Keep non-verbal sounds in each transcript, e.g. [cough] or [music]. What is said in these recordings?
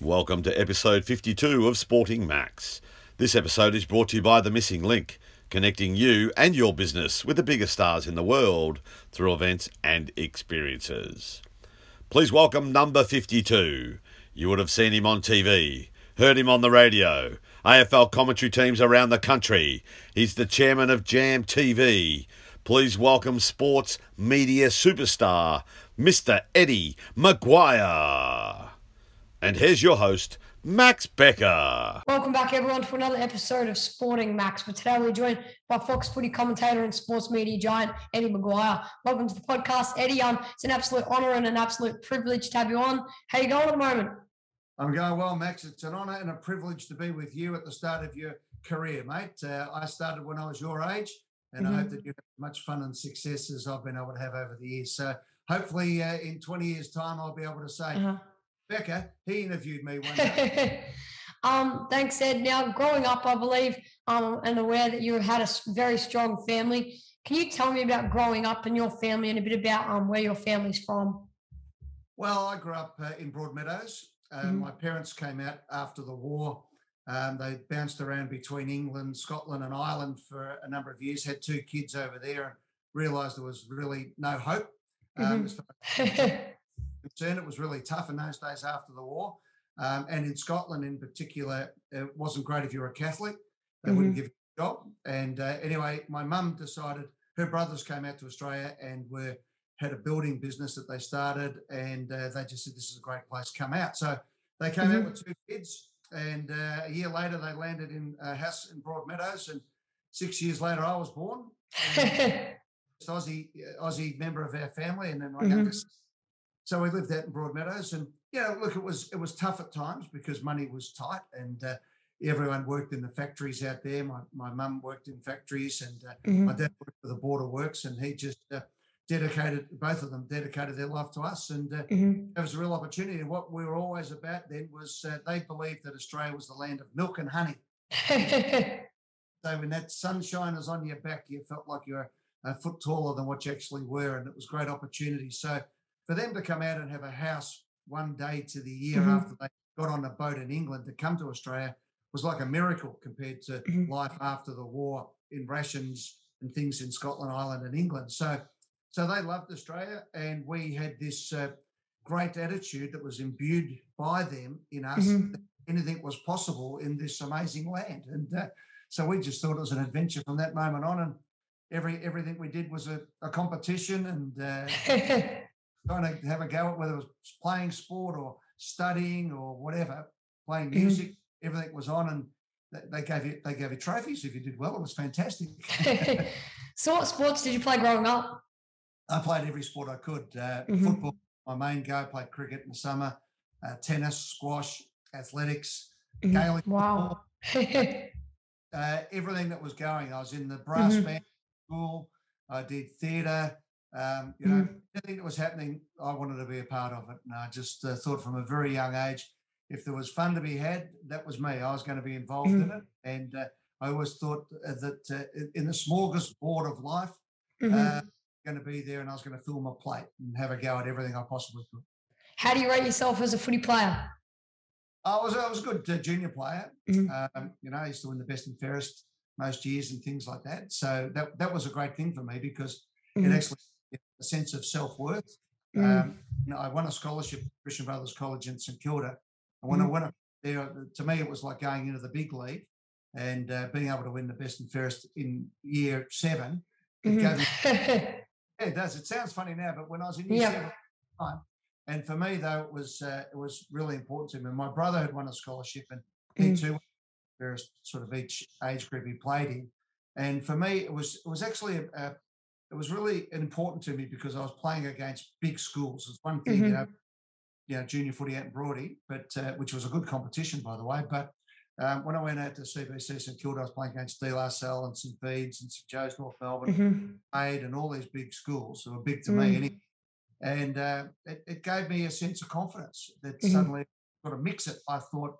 Welcome to episode 52 of Sporting Max. This episode is brought to you by The Missing Link, connecting you and your business with the biggest stars in the world through events and experiences. Please welcome number 52. You would have seen him on TV, heard him on the radio, AFL commentary teams around the country. He's the chairman of Jam TV. Please welcome sports media superstar, Mr. Eddie McGuire. And here's your host, Max Becker. Welcome back, everyone, to another episode of Sporting Max. But today we're joined by Fox Footy commentator and sports media giant Eddie McGuire. Welcome to the podcast, Eddie. Um, it's an absolute honour and an absolute privilege to have you on. How you going at the moment? I'm going well, Max. It's an honour and a privilege to be with you at the start of your career, mate. Uh, I started when I was your age, and Mm-hmm. I hope that you have as much fun and success as I've been able to have over the years. So hopefully, uh, in 20 years' time, I'll be able to say, Uh-huh. Becca, he interviewed me one day. [laughs] um, thanks, Ed. Now, growing up, I believe, um, and aware that you had a very strong family. Can you tell me about growing up and your family and a bit about um, where your family's from? Well, I grew up uh, in Broadmeadows. Uh, Mhm. My parents came out after the war. Um, they bounced around between England, Scotland, and Ireland for a number of years. Had two kids over there, and realised there was really no hope. Um, Mhm. As concerned, it was really tough in those days after the war. Um, and in Scotland, in particular, it wasn't great if you were a Catholic. They wouldn't give you a job. And uh, anyway, my mum decided her brothers came out to Australia and were had a building business that they started, and uh, they just said this is a great place. To come out. So they came out Mhm. with two kids, and uh, a year later they landed in a house in Broadmeadows, and six years later I was born. [laughs] Aussie Aussie member of our family, and then my Mhm. youngest. So we lived out in Broadmeadows, and yeah, look, it was it was tough at times because money was tight, and uh, everyone worked in the factories out there. My my mum worked in factories, and uh, my Mhm. dad worked for the Board of Works, and he just uh, dedicated both of them dedicated their life to us, and uh, Mhm. it was a real opportunity. And what we were always about then was uh, they believed that Australia was the land of milk and honey. [laughs] So when that sunshine was on your back, you felt like you were a foot taller than what you actually were, and it was great opportunity. So for them to come out and have a house one day to the year Mhm. after they got on a boat in England to come to Australia was like a miracle compared to Mhm. life after the war in rations and things in Scotland, Ireland, and England. So so they loved Australia, and we had this uh, great attitude that was imbued by them in us. Mhm. that Anything was possible in this amazing land, and uh, so we just thought it was an adventure from that moment on. And every everything we did was a, a competition, and uh, [laughs] trying to have a go at whether it was playing sport or studying or whatever, playing Mhm. music. Everything was on, and they gave you they gave you trophies if you did well. It was fantastic. [laughs] so, what sports did you play growing up? I played every sport I could. Uh, Mhm. Football, my main go. Played cricket in the summer, uh, tennis, squash, athletics, Mhm. Gaelic Wow. [laughs] uh, everything that was going. I was in the brass Mhm. band school. I did theatre. Um, you know, Mm-hmm. anything that was happening, I wanted to be a part of it. And I just uh, thought from a very young age, if there was fun to be had, that was me. I was going to be involved in Mhm. it. And uh, I always thought uh, that uh, in- the smorgasbord of life, uh, going to be there and I was going to fill my plate and have a go at everything I possibly could. How do you rate yourself as a footy player? I was I was a good uh, junior player. Mhm. Um, you know, I used to win the best and fairest most years and things like that. So that that was a great thing for me because it Mhm. actually a sense of self worth. Mm. Um, you know, I won a scholarship at Christian Brothers College in St Kilda, and when I Mhm. went up there, to me it was like going into the big league and uh, being able to win the best and fairest in year seven. It Mhm. me [laughs] yeah, it does. It sounds funny now, but when I was in year Yeah. seven, time, and for me though, it was uh, it was really important to me. My brother had won a scholarship, and he Mm. too, various sort of each age group he played in, and for me, it was it was actually a, a, it was really important to me because I was playing against big schools. It's one thing, you Mhm. know, you know, junior footy out in Broady, but uh, which was a good competition, by the way. But um, when I went out to CBC St Kilda, I was playing against De La Salle and St Bede's and St Joe's, North Melbourne, Mhm. Aid and all these big schools who were big to Mm. me. Anyway. And uh, it, it gave me a sense of confidence that Mhm. suddenly sort to mix it. I thought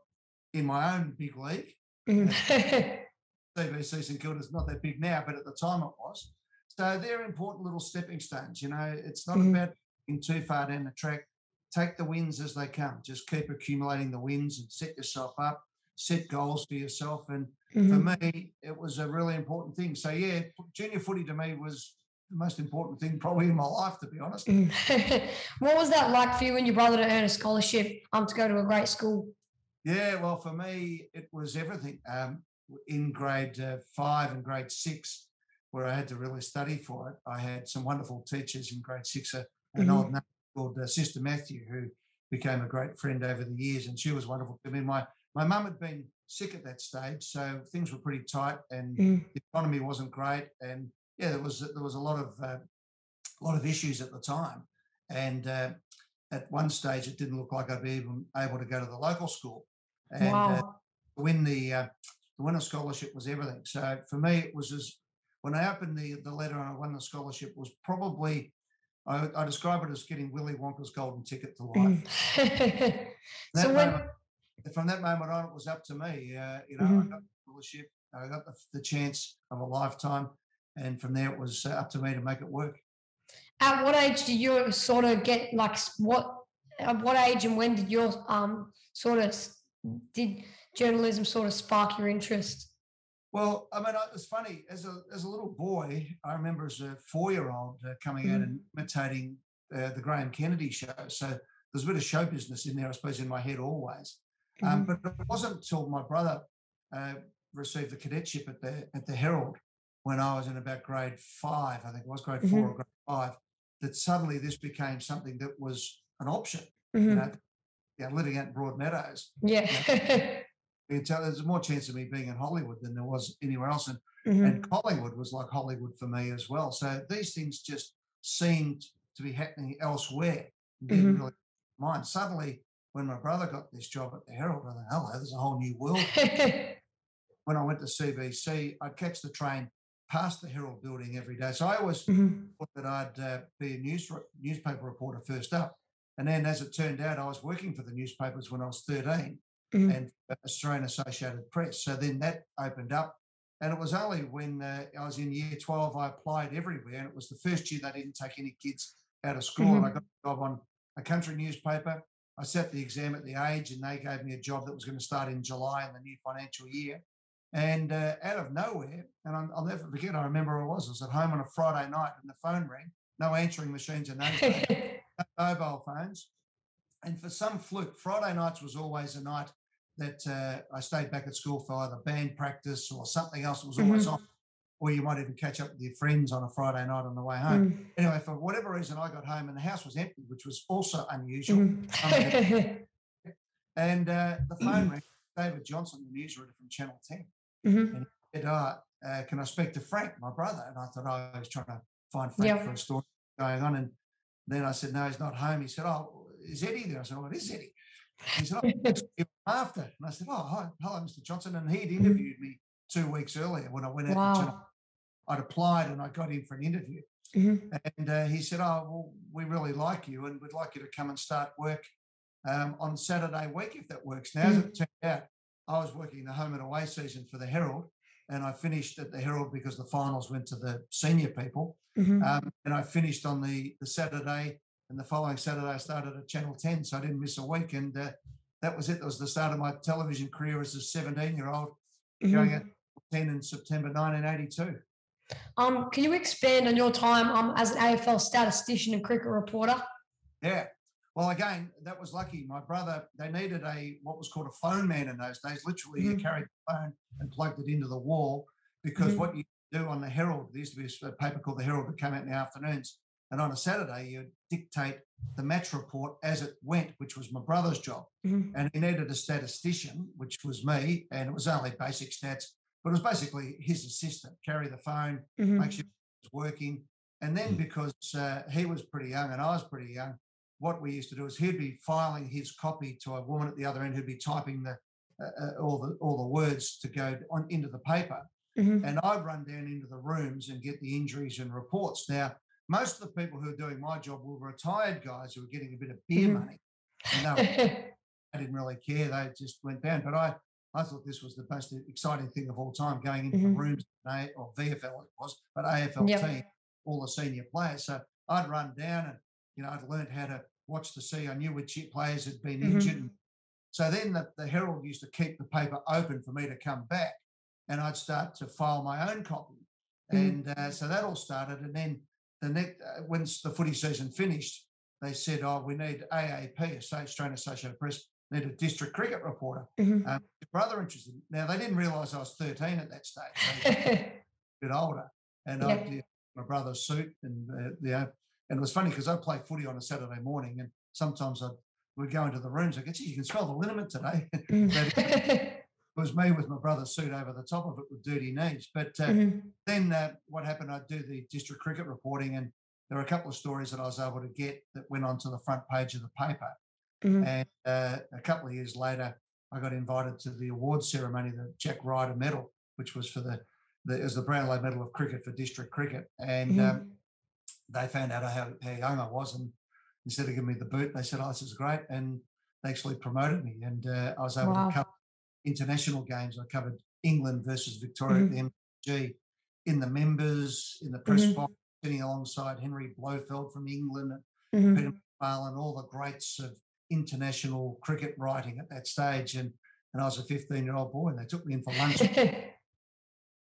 in my own big league, [laughs] Mhm. CBC St Kilda's not that big now, but at the time it was. So they're important little stepping stones. You know, it's not Mhm. about being too far down the track take the wins as they come. Just keep accumulating the wins and set yourself up, set goals for yourself. And Mhm. for me, it was a really important thing. So yeah, junior footy to me was the most important thing probably in my life, to be honest. Mm. [laughs] what was that like for you and your brother to earn a scholarship um, to go to a great school? Yeah, well, for me, it was everything. Um, in grade uh, five and grade six, where I had to really study for it, I had some wonderful teachers in grade six. Uh, an Mhm. old nun called uh, Sister Matthew, who became a great friend over the years, and she was wonderful to me. My my mum had been sick at that stage, so things were pretty tight, and Mm. the economy wasn't great, and yeah, there was there was a lot of uh, a lot of issues at the time, and uh, at one stage it didn't look like I'd be even able to go to the local school, and uh, wow. win the uh, to win a scholarship was everything. So for me, it was as when I opened the the letter and I won the scholarship was probably I, I describe it as getting Willy Wonka's golden ticket to life. Mm. [laughs] So when from that moment on, it was up to me. Uh, you know, Mhm. I got the scholarship, I got the, the chance of a lifetime, and from there it was uh, up to me to make it work. at what age did you sort of get like what at what age and when did your um sort of did journalism sort of spark your interest? Well, I mean, it's funny. As a as a little boy, I remember as a four year old uh, coming out and imitating uh, the Graham Kennedy show. So there's a bit of show business in there, I suppose, in my head always. Um, but it wasn't until my brother uh, received the cadetship at the at the Herald when I was in about grade five. I think it was grade four or grade five. That suddenly this became something that was an option. You Mhm. know, yeah, living out in Broadmeadows, Yeah. you [laughs] can tell there's more chance of me being in Hollywood than there was anywhere else. And Mhm. and Collingwood was like Hollywood for me as well. So these things just seemed to be happening elsewhere. Didn't Mhm. really mind. Suddenly, when my brother got this job at the Herald, I thought, hello, there's a whole new world. [laughs] when I went to CBC, I'd catch the train past the Herald building every day. So I always Mhm. thought that I'd uh, be a news newspaper reporter first up. And then, as it turned out, I was working for the newspapers when I was 13 Mhm. and Australian Associated Press. So then that opened up. And it was only when uh, I was in year 12, I applied everywhere. And it was the first year they didn't take any kids out of school. And I got a job on a country newspaper. I sat the exam at the age and they gave me a job that was going to start in July in the new financial year. And uh, out of nowhere, and I'll, I'll never forget, I remember where I was. I was at home on a Friday night and the phone rang. No answering machines and [laughs] no mobile phones. And for some fluke, Friday nights was always a night that uh, I stayed back at school for either band practice or something else that was always Mhm. on. Or you might even catch up with your friends on a Friday night on the way home. Mhm. Anyway, for whatever reason, I got home and the house was empty, which was also unusual. Mhm. [laughs] And uh, the phone rang. David Johnston, the newsreader from Channel 10, Mhm. said, uh, uh, Can I speak to Frank, my brother? And I thought, oh, I was trying to find Frank Yeah. for a story going on. And then I said, No, he's not home. He said, Oh, Eddie there? I said, Oh, it is Eddie. He said, Oh, [laughs] after. And I said, Oh, hi, hello, Mr. Johnston. And he'd interviewed me two weeks earlier when I went out to. Wow. I'd applied and I got in for an interview. Mhm. And uh, he said, Oh, well, we really like you and we'd like you to come and start work um, on Saturday week if that works. Now, as it turned out, I was working the home and away season for the Herald and I finished at the Herald because the finals went to the senior people. Mhm. Um, and I finished on the, the Saturday and the following Saturday I started at Channel 10. So I didn't miss a week. And uh, that was it. That was the start of my television career as a 17 year old going Mhm. at 10 in September 1982. Um, can you expand on your time um, as an AFL statistician and cricket reporter? Yeah. Well, again, that was lucky. My brother, they needed a what was called a phone man in those days. Literally, you Mhm. carried the phone and plugged it into the wall because Mhm. what you do on the Herald, there used to be a paper called the Herald that came out in the afternoons. And on a Saturday, you'd dictate the match report as it went, which was my brother's job. Mhm. And he needed a statistician, which was me. And it was only basic stats, but it was basically his assistant, carry the phone, Mhm. make sure it was working. And then because uh, he was pretty young and I was pretty young, what we used to do is he'd be filing his copy to a woman at the other end who'd be typing the uh, uh, all the all the words to go on into the paper, Mhm. and I'd run down into the rooms and get the injuries and reports. Now, most of the people who were doing my job were retired guys who were getting a bit of beer Mhm. money, and they were [laughs] I didn't really care. They just went down. But I, I thought this was the most exciting thing of all time, going into Mhm. the rooms, A- or VFL it was, but AFL Yep. team, all the senior players. So I'd run down and, you know, I'd learned how to watch to see. I knew which players had been Mhm. injured. So then the, the Herald used to keep the paper open for me to come back, and I'd start to file my own copy. Mhm. And uh, so that all started. And then the next, uh, once the footy season finished, they said, "Oh, we need AAP, Australian Associated Press, need a district cricket reporter." Mhm. Um, your brother interested. Now they didn't realise I was 13 at that stage. So [laughs] a bit older, and I did my brother's suit, and uh, you know, and it was funny because I play footy on a Saturday morning, and sometimes I would go into the rooms. I go, "Gee, you can smell the liniment today." [laughs] [laughs] It was me with my brother's suit over the top of it with dirty knees. But uh, Mhm. then uh, what happened? I'd do the district cricket reporting, and there were a couple of stories that I was able to get that went onto the front page of the paper. Mhm. And uh, a couple of years later, I got invited to the awards ceremony, the Jack Ryder Medal, which was for the, the was the Brownlow Medal of Cricket for district cricket. And um, Mhm. they found out how, how young I was, and instead of giving me the boot, they said, "Oh, this is great," and they actually promoted me, and uh, I was able Wow. to cover international games. I covered England versus Victoria at the MCG in the members in the press Mhm. box, sitting alongside Henry Blofeld from England, and Mhm. Peter McFarline, all the greats of international cricket writing at that stage, and and I was a 15 year old boy, and they took me in for lunch, [laughs]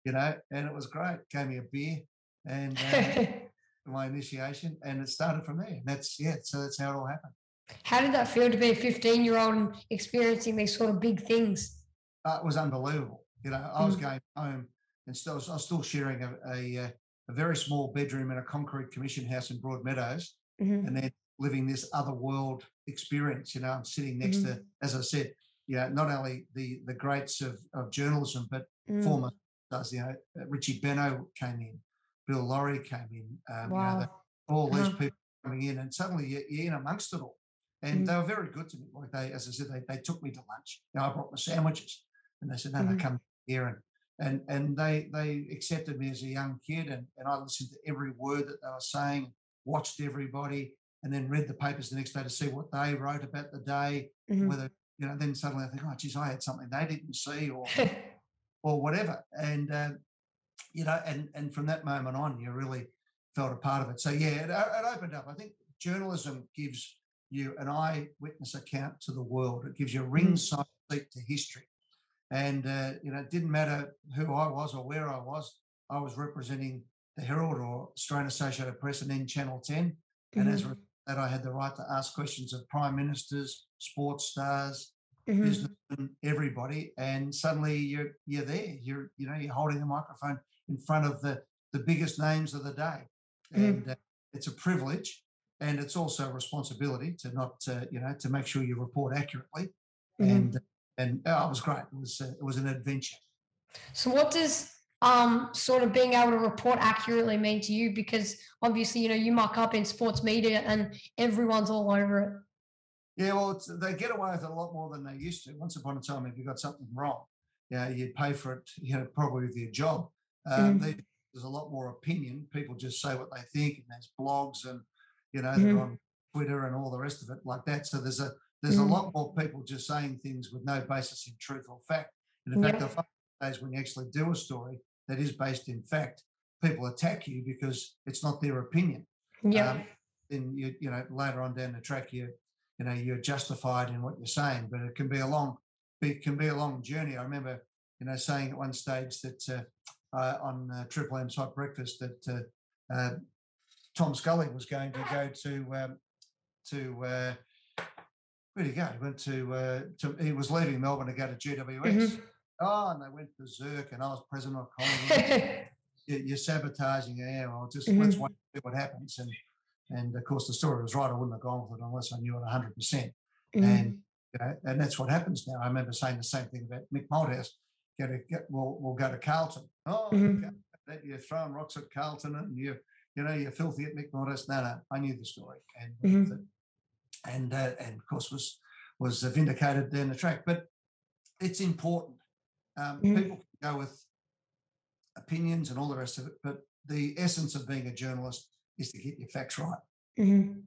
you know, and it was great. Gave me a beer and uh, [laughs] my initiation, and it started from there. And that's yeah, so that's how it all happened. How did that feel to be a 15 year old and experiencing these sort of big things? It was unbelievable. You know, I was Mm. going home and still, I was still sharing a, a, uh, a very small bedroom in a concrete commission house in Broadmeadows, Mhm. and then living this other world experience. You know, I'm sitting next Mhm. to, as I said, you know, not only the the greats of, of journalism, but Mm. former stars. You know, uh, Richie Benaud came in, Bill Lawry came in. Um, You know, the, all these Huh. people coming in, and suddenly you're, you're in amongst it all. And Mm. they were very good to me. Like they, as I said, they, they took me to lunch. You know, I brought my sandwiches, and they said, "No, no, Mhm. come here." And and and they they accepted me as a young kid, and and I listened to every word that they were saying, watched everybody, and then read the papers the next day to see what they wrote about the day. Mhm. Whether you know, then suddenly I think, "Oh, geez, I had something they didn't see," or [laughs] or whatever. And uh, you know, and and from that moment on, you really felt a part of it. So yeah, it, it opened up. I think journalism gives you an eyewitness account to the world. It gives you a ringside seat to history. And uh, you know, it didn't matter who I was or where I was. I was representing the Herald or Australian Associated Press and then Channel 10. And as a Mhm. result that, I had the right to ask questions of prime ministers, sports stars, Mhm. businessmen, everybody, and suddenly you're you're there. You're you know you're holding the microphone in front of the the biggest names of the day, Mhm. and uh, it's a privilege, and it's also a responsibility to not uh, you know to make sure you report accurately, Mhm. and and oh, it was great. It was uh, it was an adventure. So, what does um, sort of being able to report accurately mean to you? Because obviously, you know, you muck up in sports media and everyone's all over it. Yeah, well, it's, they get away with it a lot more than they used to. Once upon a time, if you got something wrong, you know, you'd pay for it, you know, probably with your job. Um, Mhm. they, there's a lot more opinion. People just say what they think, and there's blogs, and you know, Mhm. they're on Twitter and all the rest of it like that. So there's a there's Mhm. a lot more people just saying things with no basis in truth or fact. And in fact, the days when you actually do a story that is based in fact, people attack you because it's not their opinion Yeah. um, then you you know later on down the track you you know you're justified in what you're saying but it can be a long it can be a long journey i remember you know saying at one stage that uh, uh, on uh, triple m's hot breakfast that uh, uh, tom scully was going to go to um, to uh, where did he go he went to, uh, to he was leaving melbourne to go to gws Mhm. oh and they went berserk and i was president of college [laughs] you're, sabotaging yeah well just let's Mhm. wait and see what happens. And and of course the story was right. I wouldn't have gone with it unless i knew it 100% Mhm. and you know and that's what happens now. I remember saying the same thing about mick malthouse go to get we'll, we'll go to carlton. Oh Mhm. okay, that. You're throwing rocks at carlton and you you know you're filthy at mick malthouse no no i knew the story. And Mhm. And uh, and of course was was vindicated down the track but it's important um, Mhm. people can go with opinions and all the rest of it, but the essence of being a journalist is to get your facts right. Mhm.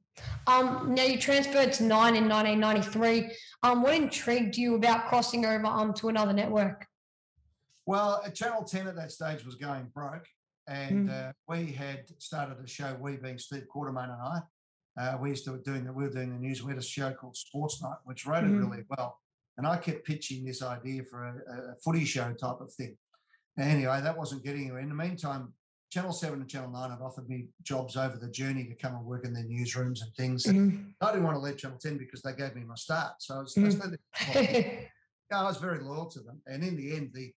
Um, now you transferred to Nine in 1993. Um, what intrigued you about crossing over um to another network? Well, uh, Channel 10 at that stage was going broke, and uh, we had started a show, we being Steve Quartermaine and I, uh, we used to doing the we were doing the news. We had a show called Sports Night, which rated Mhm. really well. And I kept pitching this idea for a, a footy show type of thing. Anyway, that wasn't getting anywhere. In the meantime, Channel 7 and Channel 9 had offered me jobs over the journey to come and work in their newsrooms and things. And Mhm. I didn't want to leave Channel 10 because they gave me my start. So I was, Mhm. I, stayed. [laughs] [laughs] Yeah, I was very loyal to them. And in the end, the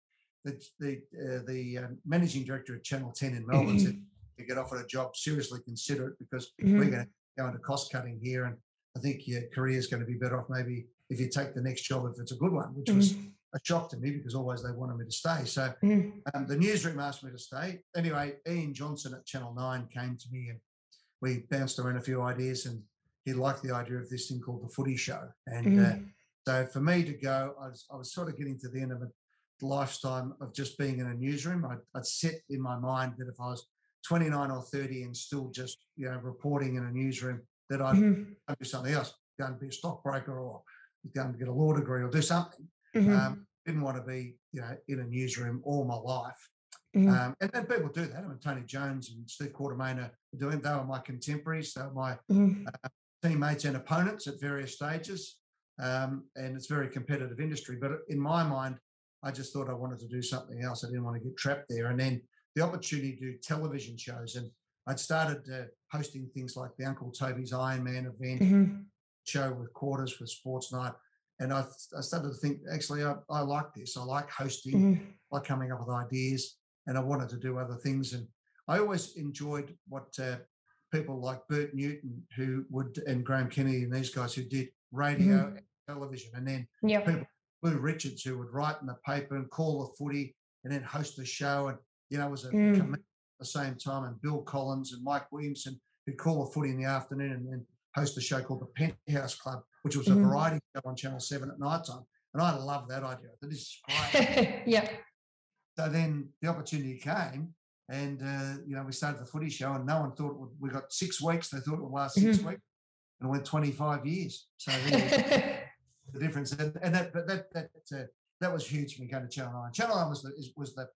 the the, uh, the um, managing director at Channel 10 in Melbourne said, "You get offered a job, seriously consider it because we're Mhm. going to go into cost cutting here, and I think your career is going to be better off maybe if you take the next job if it's a good one," which was Mhm. a shock to me because always they wanted me to stay. So Mhm. um, the newsroom asked me to stay. Anyway, Ian Johnson at Channel 9 came to me and we bounced around a few ideas and he liked the idea of this thing called the footy show. And uh, Mhm. so for me to go, I was, I was sort of getting to the end of a lifetime of just being in a newsroom. I'd, I'd set in my mind that if I was 29 or 30 and still just, you know, reporting in a newsroom, that I'd Mhm. do something else, go and be a stockbroker or go and get a law degree or do something. Mhm. Um, didn't want to be, you know, in a newsroom all my life. Mhm. Um, and, and people do that. I mean, Tony Jones and Steve Quartermaine are doing. They were my contemporaries. They were my Mhm. teammates and opponents at various stages. Um, and it's very competitive industry. But in my mind, I just thought I wanted to do something else. I didn't want to get trapped there. And then the opportunity to do television shows. And I'd started uh, hosting things like the Uncle Toby's Iron Man event, Mhm. show with Quarters with Sports Night. And I, I started to think, actually, I, I like this. I like hosting Mhm. like coming up with ideas and I wanted to do other things. And I always enjoyed what uh, people like Bert Newton, who would, and Graham Kennedy and these guys who did radio and television. And then Yep. people, Lou Richards, who would write in the paper and call the footy and then host a show. And, you know, was a Mm. at the same time. And Bill Collins and Mike Williamson, who'd call the footy in the afternoon and then host a show called the Penthouse Club, which was a Mhm. variety show on Channel 7 at night time. And I love that idea. This is great. [laughs] yep. So then the opportunity came, and uh, you know we started the footy show, and no one thought it would, we got six weeks. They thought it would last 6 Mhm. weeks, and it went twenty five years. So [laughs] the difference, and, and that but that that uh, that was huge for me going to Channel Nine. Channel Nine was the is- was the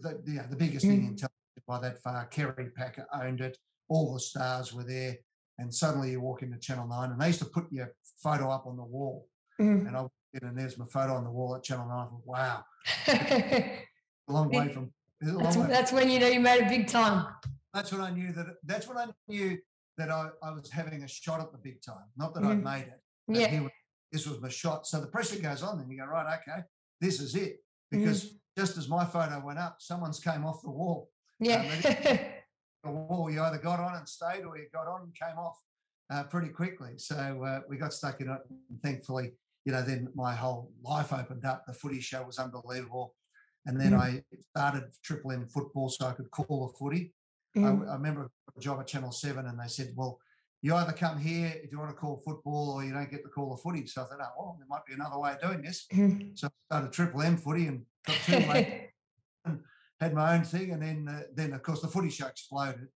the the, the biggest thing in television by that far. Kerry Packer owned it. All the stars were there, and suddenly you walk into Channel Nine, and they used to put your photo up on the wall, Mhm. and I in and there's my photo on the wall at Channel Nine. I thought, wow, [laughs] a long way from. long that's, way that's when you know you made a big time. that's when I knew that. That's when I knew that I, I was having a shot at the big time. Not that I'd Mhm. made it. Yeah. was- this was my shot. So the pressure goes on. Then you go right. Okay, this is it. Because just as my photo went up, someone's came off the wall. Yeah. [laughs] The wall you either got on and stayed, or you got on and came off uh, pretty quickly. So uh, we got stuck in it. And thankfully, you know, then my whole life opened up. The footy show was unbelievable. And then Mhm. I started Triple M football so I could call the footy. I, Mhm. I remember a job at Channel 7 and they said, well, you either come here if you want to call football or you don't get to call the footy. So I thought, oh, well, there might be another way of doing this. Mhm. So I started Triple M footy and got [laughs] had my own thing. And then, uh, then of course, the footy show exploded.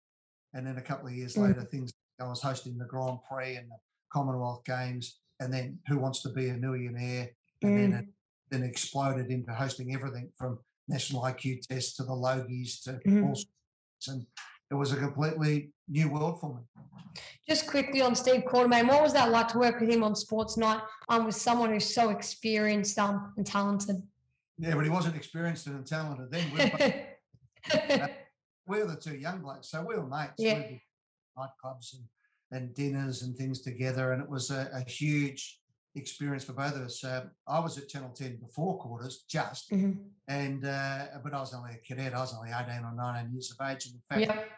And then a couple of years Mm. later, things, I was hosting the Grand Prix and the Commonwealth Games. And then Who Wants to Be a Millionaire? And then it then exploded into hosting everything from national IQ tests to the Logies to Mhm. all sorts. And it was a completely new world for me. Just quickly on Steve Quartermaine, what was that like to work with him on Sports Night um, with someone who's so experienced um, and talented? Yeah, but he wasn't experienced and talented then. We were, [laughs] we were the two young blokes, so we were mates. Yeah. We'd nightclubs and, and dinners and things together, and it was a, a huge experience for both of us. Um, I was at Channel 10 before quarters, just, Mhm. and uh, but I was only a cadet. I was only 18 or 19 years of age, and in fact, Yep.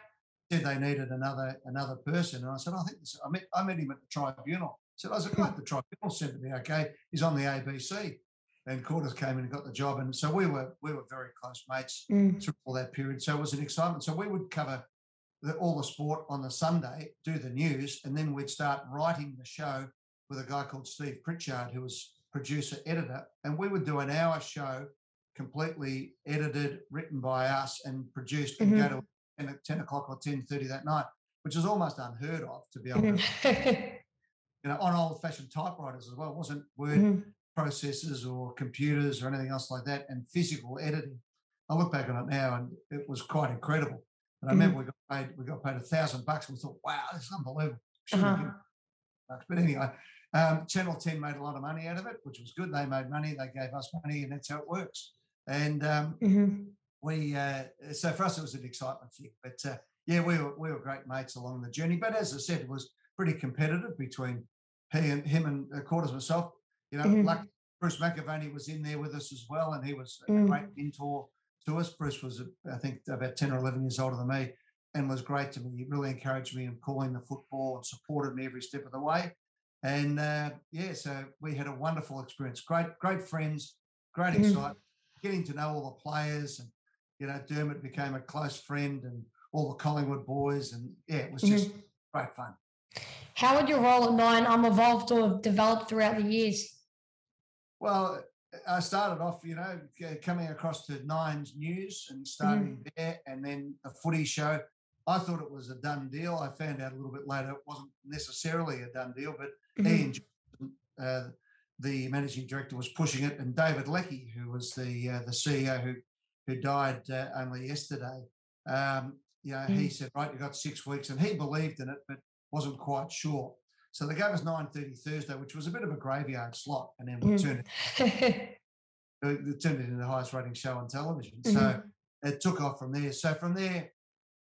said they needed another another person. And I said, I think this, I met I met him at the tribunal. I said, I was guy at the tribunal said to me, okay, he's on the ABC. And Quarters came in and got the job. And so we were we were very close mates Mm. through all that period. So it was an excitement. So we would cover the, all the sport on the Sunday, do the news, and then we'd start writing the show with a guy called Steve Pritchard, who was producer, editor. And we would do an hour show completely edited, written by us, and produced and go to 10, o- 10 o'clock or 10.30 that night, which is almost unheard of to be able [laughs] to, you know, on old fashioned typewriters as well. It wasn't word Mhm. Processors or computers or anything else like that, and physical editing. I look back on it now, and it was quite incredible. And I remember we got paid we got paid a thousand bucks. And we thought, wow, this is unbelievable. Uh-huh. But anyway, um, Channel 10 made a lot of money out of it, which was good. They made money, they gave us money, and that's how it works. And um, Mhm. we, uh, so for us, it was an excitement thing. But uh, yeah, we were, we were great mates along the journey. But as I said, it was pretty competitive between he and him and uh, Quarters myself. You know, Mhm. luck, Bruce McAvaney was in there with us as well, and he was a Mm. great mentor to us. Bruce was, I think, about 10 or 11 years older than me and was great to me. He really encouraged me in calling the football and supported me every step of the way. And uh, yeah, so we had a wonderful experience. Great, great friends, great Mhm. excitement, getting to know all the players. And, you know, Dermott became a close friend and all the Collingwood boys. And yeah, it was just Mhm. great fun. How would your role at Nine um, evolved or developed throughout the years? Well, I started off, you know, coming across to Nines News and starting there, and then a footy show. I thought it was a done deal. I found out a little bit later it wasn't necessarily a done deal, but Mhm. Ian, uh, the managing director, was pushing it, and David Leckie, who was the uh, the CEO who who died uh, only yesterday, um, you know, he Mm. said, right, you've got six weeks, and he believed in it, but wasn't quite sure. So they gave us nine thirty Thursday, which was a bit of a graveyard slot, and then we Mhm. turned it [laughs] they they turned it into the highest rating show on television. Mhm. So it took off from there. So from there,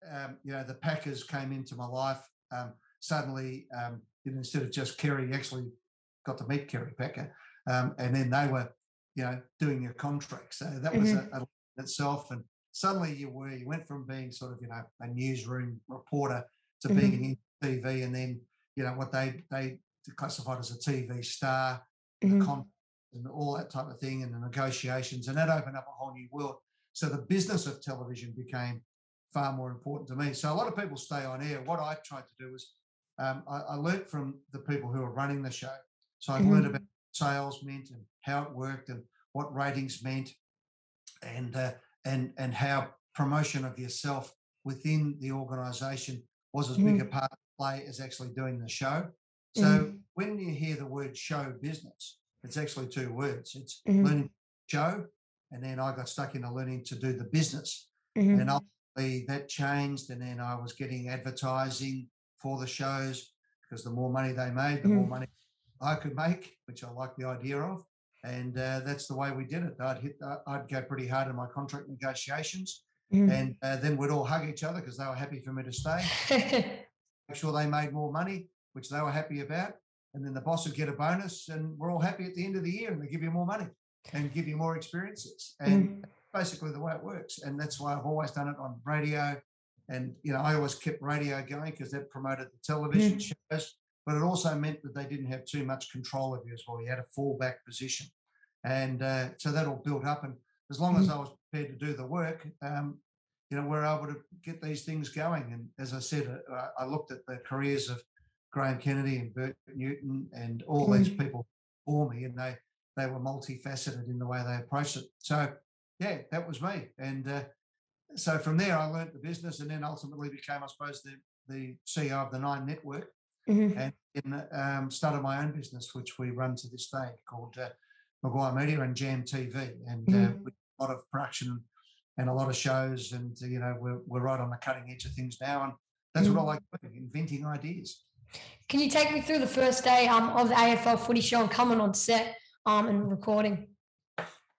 um, you know, the Packers came into my life. Um, suddenly, um, you know, instead of just Kerry, you actually got to meet Kerry Packer, um, and then they were, you know, doing your contract. So that was a, a in itself. And suddenly you were you went from being sort of you know a newsroom reporter to Mhm. being in TV, and then you know what they they classified as a TV star Mhm. con- and all that type of thing and the negotiations and that opened up a whole new world. So the business of television became far more important to me. So a lot of people stay on air. What i tried to do was um, I, I learned from the people who are running the show. So i Mhm. learned about sales meant and how it worked and what ratings meant and uh, and and how promotion of yourself within the organization was as big a part of play as actually doing the show so Mhm. when you hear the word show business, it's actually two words. It's Mhm. learning show, and then I got stuck into learning to do the business. Mhm. And ultimately that changed, and then I was getting advertising for the shows because the more money they made, the more Mhm. money I could make, which I like the idea of. And uh, that's the way we did it. I'd hit, uh, I'd go pretty hard in my contract negotiations, Mhm. and uh, then we'd all hug each other because they were happy for me to stay [laughs] sure they made more money, which they were happy about. And then the boss would get a bonus, and we're all happy at the end of the year, and they give you more money and give you more experiences. And Mhm. basically the way it works. And that's why I've always done it on radio. And you know, I always kept radio going because that promoted the television shows, but it also meant that they didn't have too much control of you as well. You had a fallback position, and uh, so that all built up. And as long as I was prepared to do the work, um, you know, we're able to get these things going. And as I said, uh, I looked at the careers of Graham Kennedy and Bert Newton and all these people for me, and they they were multifaceted in the way they approached it. So yeah, that was me. And uh, so from there, I learned the business, and then ultimately became, I suppose, the the CEO of the Nine Network, Mhm. and then, um, started my own business, which we run to this day, called uh, McGuire Media and Jam TV, and uh, Mhm. with a lot of production and a lot of shows, and you know we're we're right on the cutting edge of things now, and that's what I like doing, inventing ideas. Can you take me through the first day um, of the AFL footy show and coming on set um, and recording?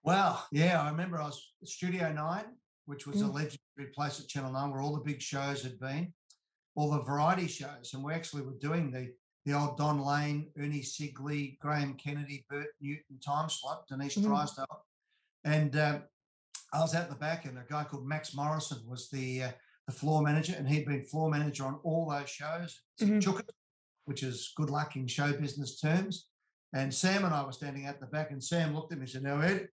Wow. Yeah, I remember I was Studio Nine, which was a Mm. legendary place at Channel Nine where all the big shows had been, all the variety shows. And we actually were doing the the old Don Lane, Ernie Sigley, Graham Kennedy, Bert Newton time slot, Denise Mhm. Drysdale. And um, I was out the back, and a guy called Max Morrison was the uh, the floor manager, and he'd been floor manager on all those shows, Mhm. Chook which is good luck in show business terms. And Sam and I were standing out the back, and Sam looked at me and said, Now, Ed,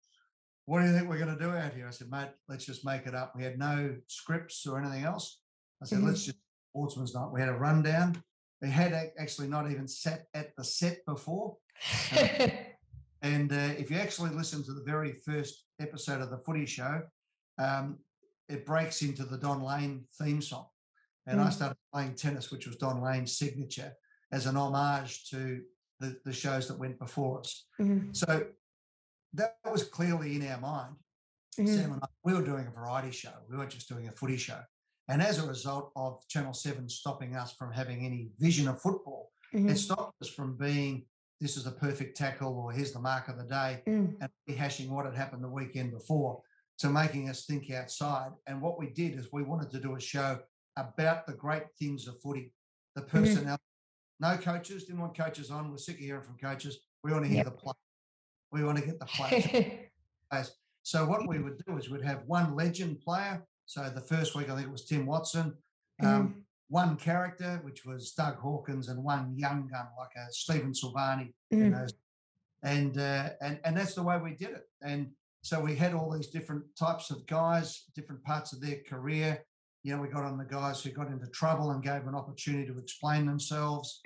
what do you think we're going to do out here? I said, Mate, let's just make it up. We had no scripts or anything else. I said, Mhm. Let's just sportsman's night. We had a rundown. They had actually not even sat at the set before. [laughs] And uh, if you actually listen to the very first episode of the footy show, um, it breaks into the Don Lane theme song. And I Mm. started playing tennis, which was Don Lane's signature, as an homage to the, the shows that went before us. Mhm. So that was clearly in our mind. Mhm. Sam and I, we were doing a variety show. We weren't just doing a footy show. And as a result of Channel 7 stopping us from having any vision of football, Mhm. it stopped us from being this is the perfect tackle or here's the mark of the day Mm. and rehashing what had happened the weekend before to making us think outside. And what we did is we wanted to do a show about the great things of footy, the Mm-hmm. No coaches, didn't want coaches on. We're sick of hearing from coaches. We want to hear Yep. the play. We want to get the [laughs] players. So what we would do is we'd have one legend player. So the first week I think it was Tim Watson. Um, One character, which was Doug Hawkins, and one young gun like a Stephen Silvagni, you Mm. know, and uh, and and that's the way we did it. And so we had all these different types of guys, different parts of their career. You know, we got on the guys who got into trouble and gave an opportunity to explain themselves. [laughs]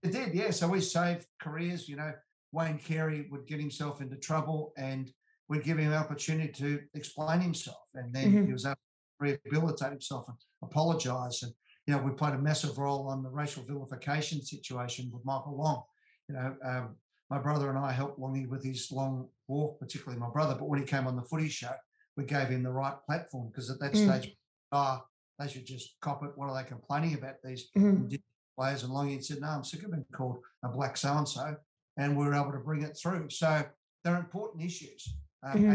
It did, yeah. So we saved careers. You know, Wayne Carey would get himself into trouble, and we'd give him an opportunity to explain himself, and then Mhm. he was able rehabilitate himself and apologise. And you know, we played a massive role on the racial vilification situation with Michael Long. You know, um, my brother and I helped Longy with his long walk, particularly my brother. But when he came on the footy show, we gave him the right platform because at that Mm. stage, ah, they should just cop it. What are they complaining about these indigenous players? And Longy said, "No, I'm sick of being called a black so and so," and we were able to bring it through. So they're important issues, um, Mhm.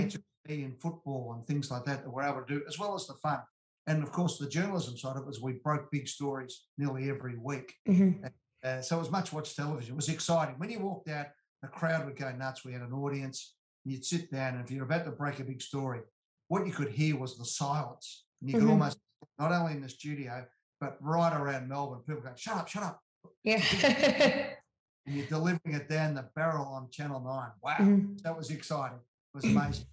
And football and things like that that we're able to do, as well as the fun. And of course, the journalism side of it was we broke big stories nearly every week. Mhm. Uh, so it was much watched television. It was exciting. When you walked out, the crowd would go nuts. We had an audience. And you'd sit down, and if you're about to break a big story, what you could hear was the silence. And you could Mhm. almost, not only in the studio, but right around Melbourne, people going, shut up, shut up. Yeah. [laughs] And you're delivering it down the barrel on Channel 9. Wow. Mhm. That was exciting. It was amazing.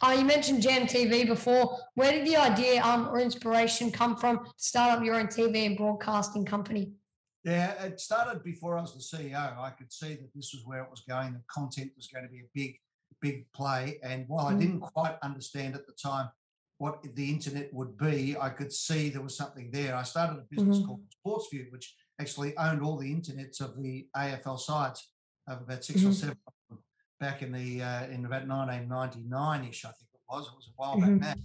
Uh, you mentioned Jam TV before. Where did the idea um, or inspiration come from to start up your own TV and broadcasting company? Yeah, it started before I was the CEO. I could see that this was where it was going. The content was going to be a big, big play. And while I Mm. didn't quite understand at the time what the internet would be, I could see there was something there. I started a business Mhm. called SportsView, which actually owned all the internets of the AFL sides of about 6 or Mhm. seven back in the uh, in about 1999ish, I think it was. It was a while Mhm. back now.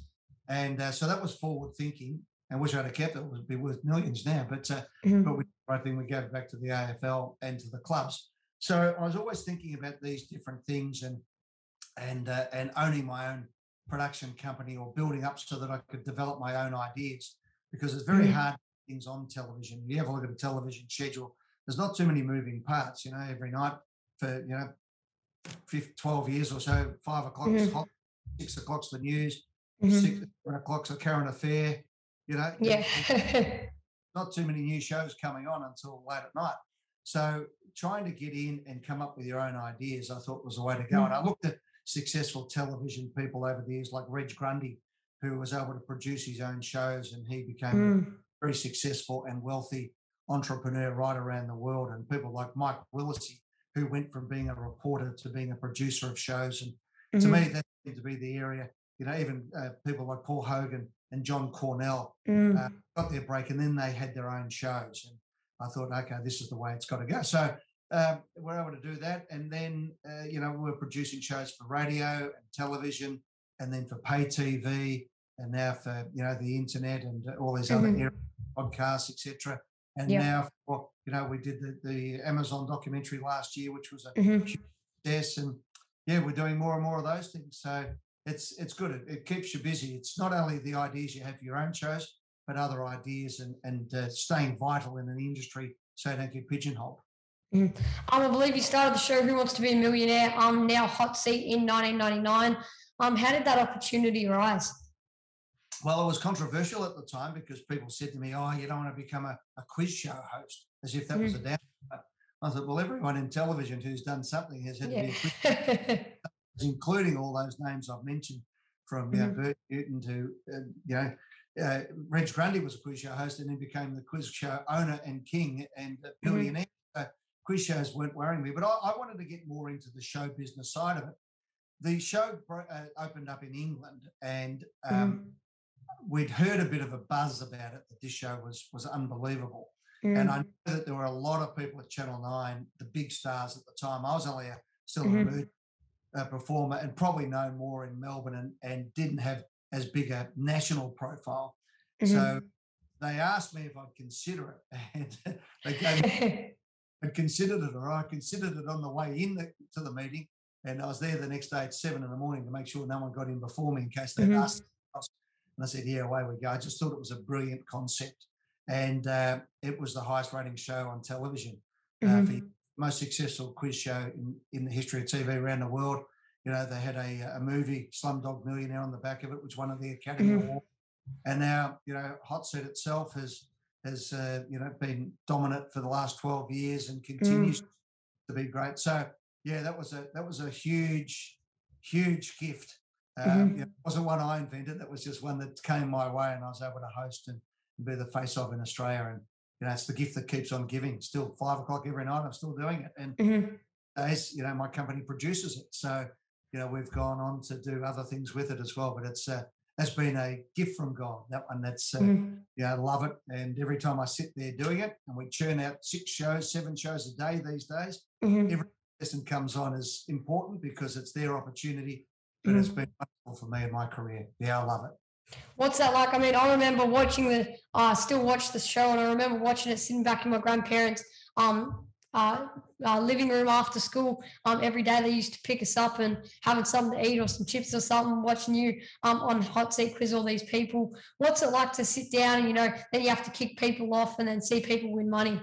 And uh, so that was forward thinking. And wish I'd have kept it. It would be worth millions now. But uh, Mhm. but we, I think we gave it back to the AFL and to the clubs. So I was always thinking about these different things and and uh, and owning my own production company or building up so that I could develop my own ideas because it's very Mhm. hard things on television. You have a look at a television schedule. There's not too many moving parts. You know, every night for you know, 15, 12 years or so, five o'clock is Mhm. hot, six o'clock's the news, Mhm. six seven o'clock's a current affair. You know, Yeah. not too many new shows coming on until late at night. So trying to get in and come up with your own ideas, I thought was the way to go. And I looked at successful television people over the years, like Reg Grundy, who was able to produce his own shows, and he became a Mm. very successful and wealthy entrepreneur right around the world. And people like Mike Willesee, who went from being a reporter to being a producer of shows. And to Mhm. me, that seemed to be the area. You know, even uh, people like Paul Hogan and John Cornell Mm. uh, got their break and then they had their own shows. And I thought, okay, this is the way it's got to go. So um, we're able to do that. And then, uh, you know, we're producing shows for radio and television and then for pay TV and now for, you know, the internet and all these other Mhm. areas, podcasts, etc. And now, for, you know, we did the, the Amazon documentary last year, which was a Mhm. success. And yeah, we're doing more and more of those things. So it's it's good. It, it keeps you busy. It's not only the ideas you have for your own shows, but other ideas and and uh, staying vital in an industry so you don't get pigeonholed. Um, I believe you started the show Who Wants to Be a Millionaire, um, now Hot Seat in 1999. Um, how did that opportunity arise? Well, it was controversial at the time because people said to me, "Oh, you don't want to become a, a quiz show host," as if that was a down. I thought, well, everyone in television who's done something has had to be a quiz Yeah. [laughs] including all those names I've mentioned, from you know, Bert Newton to uh, you know, uh, Reg Grundy was a quiz show host and then became the quiz show owner and king and uh, billionaire. So quiz shows weren't worrying me, but I, I, wanted to get more into the show business side of it. The show bro- uh, opened up in England, and um, we'd heard a bit of a buzz about it that this show was was unbelievable. Mm. And I know that there were a lot of people at Channel 9, the big stars at the time. I was only a, still Mhm. an emerging uh, performer and probably known more in Melbourne and, and didn't have as big a national profile. So Mhm. they asked me if I'd consider it, [laughs] and they [laughs] gave I considered it, or I considered it on the way in the, to the meeting, and I was there the next day at seven in the morning to make sure no one got in before me in case they'd Mhm. asked. And I said, "Yeah, away we go." I just thought it was a brilliant concept, and uh, it was the highest rating show on television, uh, Mhm. for the most successful quiz show in, in the history of TV around the world. You know, they had a, a movie, Slumdog Millionaire, on the back of it, which won the Academy Mhm. Award. And now, you know, Hot Seat itself has has uh, you know been dominant for the last 12 years and continues to be great. So yeah, that was a that was a huge, huge gift. Um, Mhm. it wasn't one I invented. That was just one that came my way, and I was able to host and, and be the face of in Australia. And you know, it's the gift that keeps on giving. Still five o'clock every night. I'm still doing it, and Mhm. as you know, my company produces it. So you know, we've gone on to do other things with it as well. But it's uh, has been a gift from God. That one, that's uh, Mhm. yeah, I love it. And every time I sit there doing it, and we churn out six shows, seven shows a day these days, Mhm. every lesson comes on is important because it's their opportunity. But it's been wonderful for me in my career. Yeah, I love it. What's that like? I mean, I remember watching the, I still watch the show, and I remember watching it sitting back in my grandparents' um, uh, uh, living room after school. Um, every day they used to pick us up and having something to eat or some chips or something, watching you um, on Hot Seat Quiz, all these people. What's it like to sit down and, you know, then you have to kick people off and then see people win money?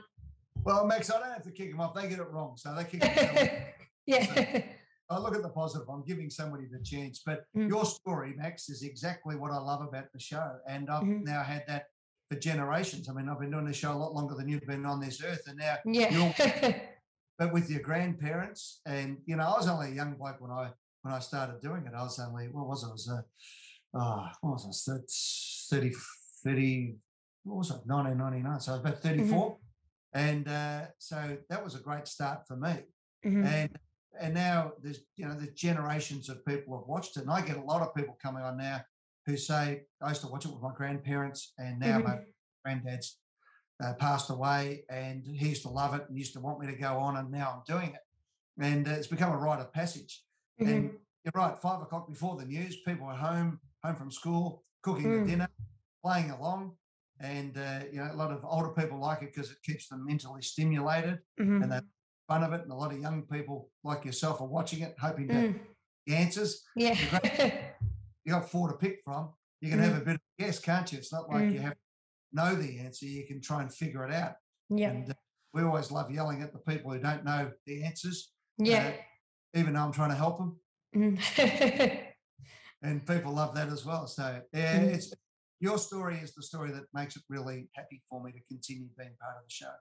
Well, Max, I don't have to kick them off. They get it wrong. So they kick it [laughs] yeah. I look at the positive. I'm giving somebody the chance. But Mm. your story, Max, is exactly what I love about the show. And I've Mhm. now had that for generations. I mean, I've been doing this show a lot longer than you've been on this earth. And now yeah. [laughs] but with your grandparents and you know i was only a young bloke when i when i started doing it i was only what was it I was uh, oh, what was it 30 30 what was it 1999 so i was about 34 and uh, so that was a great start for me Mhm. and and now there's you know there's generations of people have watched it and i get a lot of people coming on now who say i used to watch it with my grandparents and now Mhm. my granddad's uh, passed away and he used to love it and used to want me to go on and now i'm doing it and uh, it's become a rite of passage Mhm. and you're right five o'clock before the news people are home home from school cooking Mm. the dinner playing along and uh, you know a lot of older people like it because it keeps them mentally stimulated Mhm. and they fun of it and a lot of young people like yourself are watching it hoping to Mm. the answers Yeah. [laughs] you got four to pick from you can have a bit of a guess can't you it's not like you Mm. have to know the answer you can try and figure it out yeah. and uh, we always love yelling at the people who don't know the answers Yeah. even though i'm trying to help them Mhm. [laughs] and people love that as well so yeah Mm. it's your story is the story that makes it really happy for me to continue being part of the show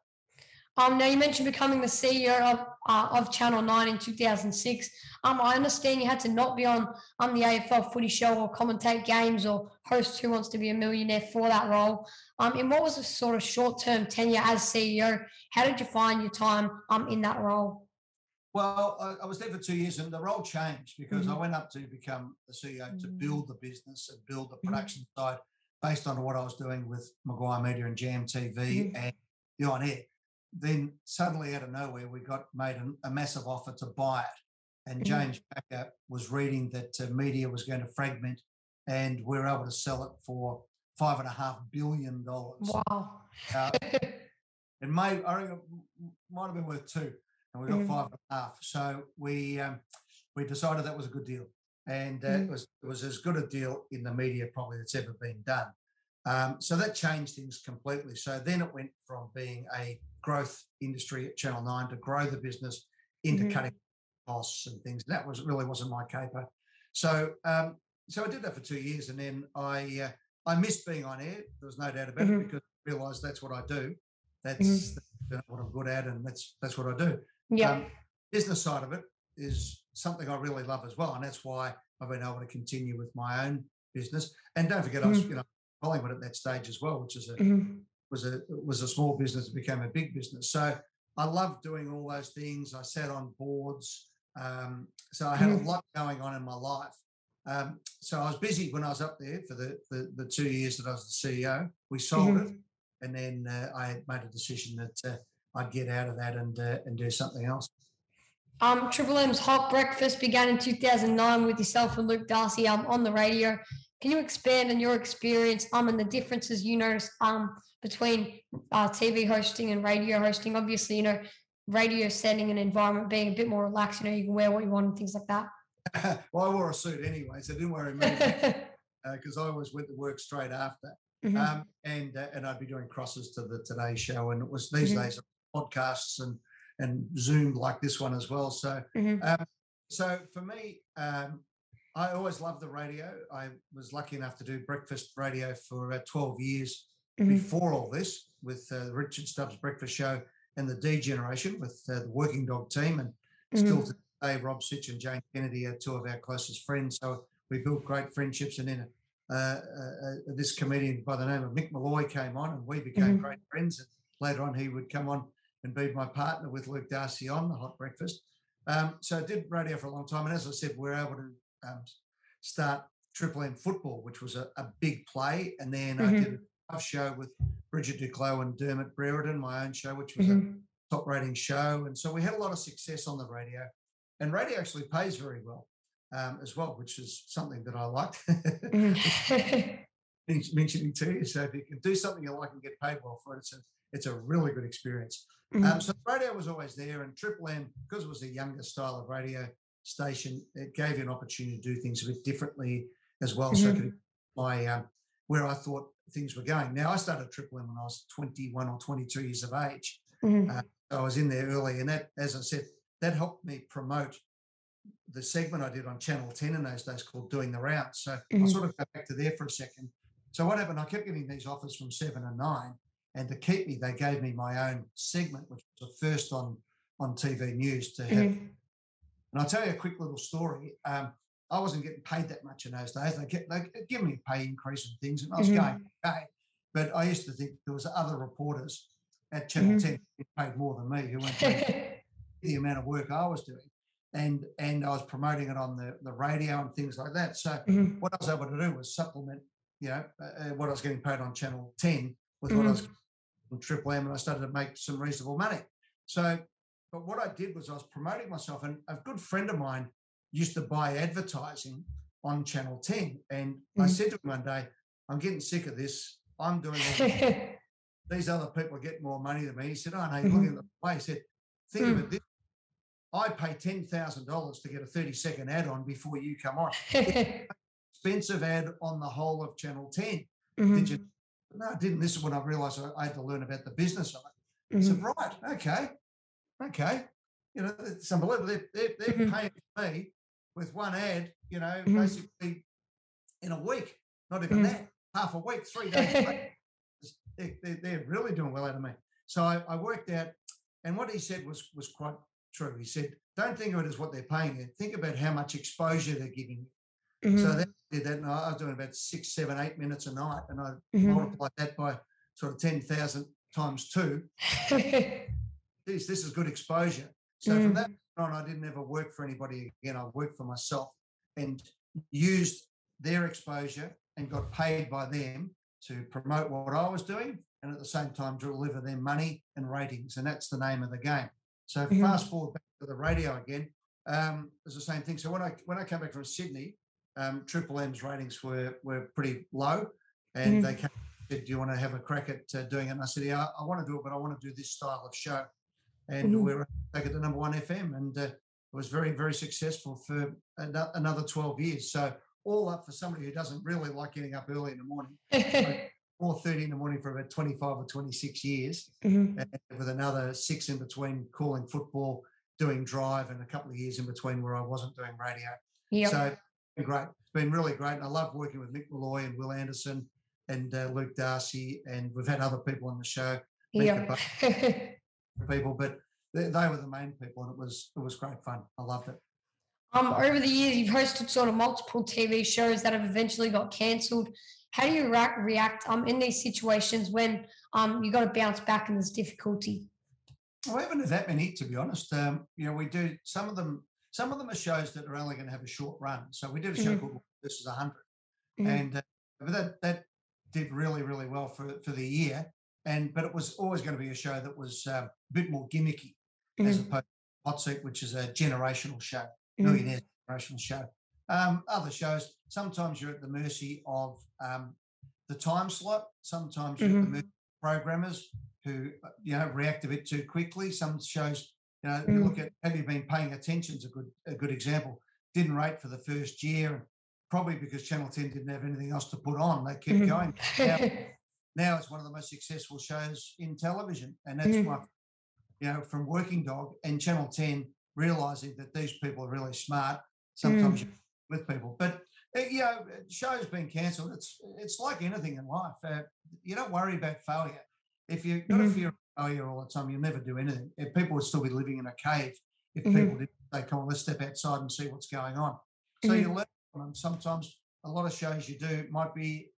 Um, now you mentioned becoming the CEO of uh, of Channel Nine in 2006. Um, I understand you had to not be on on the AFL Footy Show or commentate games or host Who Wants to Be a Millionaire for that role. Um, and what was the sort of short term tenure as CEO? How did you find your time um in that role? Well, I, I was there for two years and the role changed because I Mhm. went up to become the CEO to Mm. build the business and build the Mhm. production side based on what I was doing with McGuire Media and Jam TV Mhm. and Beyond on air. Then suddenly out of nowhere, we got made a, a massive offer to buy it. And Mhm. James Packer was reading that uh, media was going to fragment and we were able to sell it for five and a half billion dollars. Wow. Uh, [laughs] it may I reckon it might have been worth two, and we got Mhm. five and a half. So we um, we decided that was a good deal, and uh, Mhm. it was it was as good a deal in the media probably that's ever been done. Um, so that changed things completely. So then it went from being a growth industry at Channel Nine to grow the business into Mhm. cutting costs and things. That was really wasn't my caper. So um, so I did that for two years, and then I uh, I missed being on air. There was no doubt about Mhm. it because I realised that's what I do. That's, that's what I'm good at, and that's that's what I do. Yeah. Um, business side of it is something I really love as well, and that's why I've been able to continue with my own business. And don't forget, I was Mhm. you know Collingwood at that stage as well, which is a Mhm. Was a was a small business that became a big business. So I loved doing all those things. I sat on boards, um, so I had a lot going on in my life. Um, so I was busy when I was up there for the, the the two years that I was the CEO. We sold Mhm. it, and then uh, I made a decision that uh, I'd get out of that and uh, and do something else. Um, Triple M's Hot Breakfast began in 2009 with yourself and Luke Darcy um, on the radio. Can you expand on your experience um and the differences you notice um between uh, TV hosting and radio hosting? Obviously, you know, radio setting and environment being a bit more relaxed. You know, you can wear what you want and things like that. [coughs] well, I wore a suit anyway, so didn't worry because [laughs] uh, because I always went to work straight after. Mm-hmm. Um, and uh, and I'd be doing crosses to the Today Show, and it was these mm-hmm. days podcasts and and Zoom like this one as well. So mm-hmm. um, so for me, um, I always loved the radio. I was lucky enough to do breakfast radio for about 12 years mm-hmm. before all this with uh, Richard Stubbs Breakfast Show and the D Generation with uh, the Working Dog team. And mm-hmm. still today, Rob Sitch and Jane Kennedy are two of our closest friends. So we built great friendships. And then uh, uh, uh, this comedian by the name of Mick Molloy came on and we became mm-hmm. great friends. And later on, he would come on and be my partner with Luke Darcy on the Hot Breakfast. Um, so I did radio for a long time. And as I said, we are able to um, start Triple M football, which was a, a big play. And then mm-hmm. I did a show with Brigitte Duclos and Dermott Brereton, my own show, which was mm-hmm. a top rating show. And so we had a lot of success on the radio. And radio actually pays very well um, as well, which is something that I liked. Mm-hmm. [laughs] [laughs] mentioning to you. So if you can do something you like and get paid well for it, it's a, it's a really good experience. Um, mm-hmm. Um, so radio was always there, and Triple M, because it was a younger style of radio, station, it gave you an opportunity to do things a bit differently as well. Mm-hmm. So I could my um, where I thought things were going. Now I started Triple M when I was 21 or 22 years of age. Mm-hmm. Uh, so I was in there early, and that, as I said, that helped me promote the segment I did on Channel 10 in those days called Doing the Rounds. So mm-hmm. I'll sort of go back to there for a second. So what happened? I kept getting these offers from seven and nine, and to keep me, they gave me my own segment, which was the first on on TV news to have mm-hmm. And I'll tell you a quick little story. Um, I wasn't getting paid that much in those days. They kept they give me a pay increase and things, and I was mm-hmm. going okay. But I used to think there was other reporters at Channel mm-hmm. 10 who paid more than me who went [laughs] the amount of work I was doing. And and I was promoting it on the, the radio and things like that. So mm-hmm. what I was able to do was supplement, you know, uh, uh what I was getting paid on Channel 10 with what I was mm-hmm. on Triple M, and I started to make some reasonable money. So but what I did was I was promoting myself, and a good friend of mine used to buy advertising on Channel 10. And mm-hmm. I mm. said to him one day, I'm getting sick of this. I'm doing [laughs] These other people are getting more money than me. He said, Oh, no, you're looking at the way. He said, Think mm. of it this I pay $10,000 to get a 30 second ad on before you come on. [laughs] expensive ad on the whole of Channel 10. Mm-hmm. Did you? No, I didn't. This is when I realized I had to learn about the business of it. Mm-hmm. I said, Right, okay okay, you know, it's unbelievable. They're, they're, they're mm-hmm. paying me with one ad, you know, mm-hmm. basically in a week, not even mm-hmm. that, half a week, three [laughs] days. they're, they're, they're, really doing well out of me. So I, I, worked out, and what he said was was quite true. He said, "Don't think of it as what they're paying you. Think about how much exposure they're giving you." So that did that, and I was doing about six, seven, eight minutes a night, and I mm-hmm. multiplied that by sort of ten thousand times two. [laughs] [laughs] this, this is good exposure. So mm. from that on, I didn't ever work for anybody again. I worked for myself and used their exposure and got paid by them to promote what I was doing and at the same time deliver them money and ratings. And that's the name of the game. So mm-hmm. fast forward back to the radio again, um, it's the same thing. So when I when I came back from Sydney, um, Triple M's ratings were were pretty low, and mm-hmm. they came, said, "Do you want to have a crack at uh, doing it?" And I said, "Yeah, I, I want to do it, but I want to do this style of show." And mm-hmm. we were back at the number one FM, and uh, it was very, very successful for another 12 years. So all up for somebody who doesn't really like getting up early in the morning. [laughs] 4.30 in the morning for about 25 or 26 years mm-hmm. with another six in between calling football doing drive and a couple of years in between where i wasn't doing radio yep. so great it's been really great and i love working with mick molloy and wil anderson and uh, luke darcy and we've had other people on the show yep. [laughs] people, but they, they, were the main people, and it was it was great fun. I loved it. Um, over the years, you've hosted sort of multiple TV shows that have eventually got cancelled. How do you react, react um, in these situations when um, you've got to bounce back and there's difficulty? Well, we haven't had that many, to be honest. Um, you know, we do some of them. Some of them are shows that are only going to have a short run. So we did a show mm-hmm. called "This Is a 100 mm-hmm. and uh, that that did really really well for for the year and but it was always going to be a show that was uh, a bit more gimmicky mm-hmm. as opposed to Hot Seat, which is a generational show, mm-hmm. millionaire generational show. Um, other shows, sometimes you're at the mercy of um, the time slot. Sometimes you're mm-hmm. at the mm-hmm. mercy of programmers who, you know, react a bit too quickly. Some shows, you know, you look at have you been paying attention is a good a good example. Didn't rate for the first year, probably because Channel 10 didn't have anything else to put on. They kept mm-hmm. going. Now, [laughs] now, it's one of the most successful shows in television. And that's mm-hmm. why, you know, from Working Dog and Channel 10 realizing that these people are really smart. Sometimes mm. with people, but uh, you know, shows been cancelled. It's it's like anything in life. Uh, you don't worry about failure. If you've got mm-hmm. a fear of failure all the time, you'll never do anything. If people would still be living in a cave if mm-hmm. people did say, "Come on, let's step outside and see what's going on." So mm-hmm. you learn from them. Sometimes a lot of shows you do might be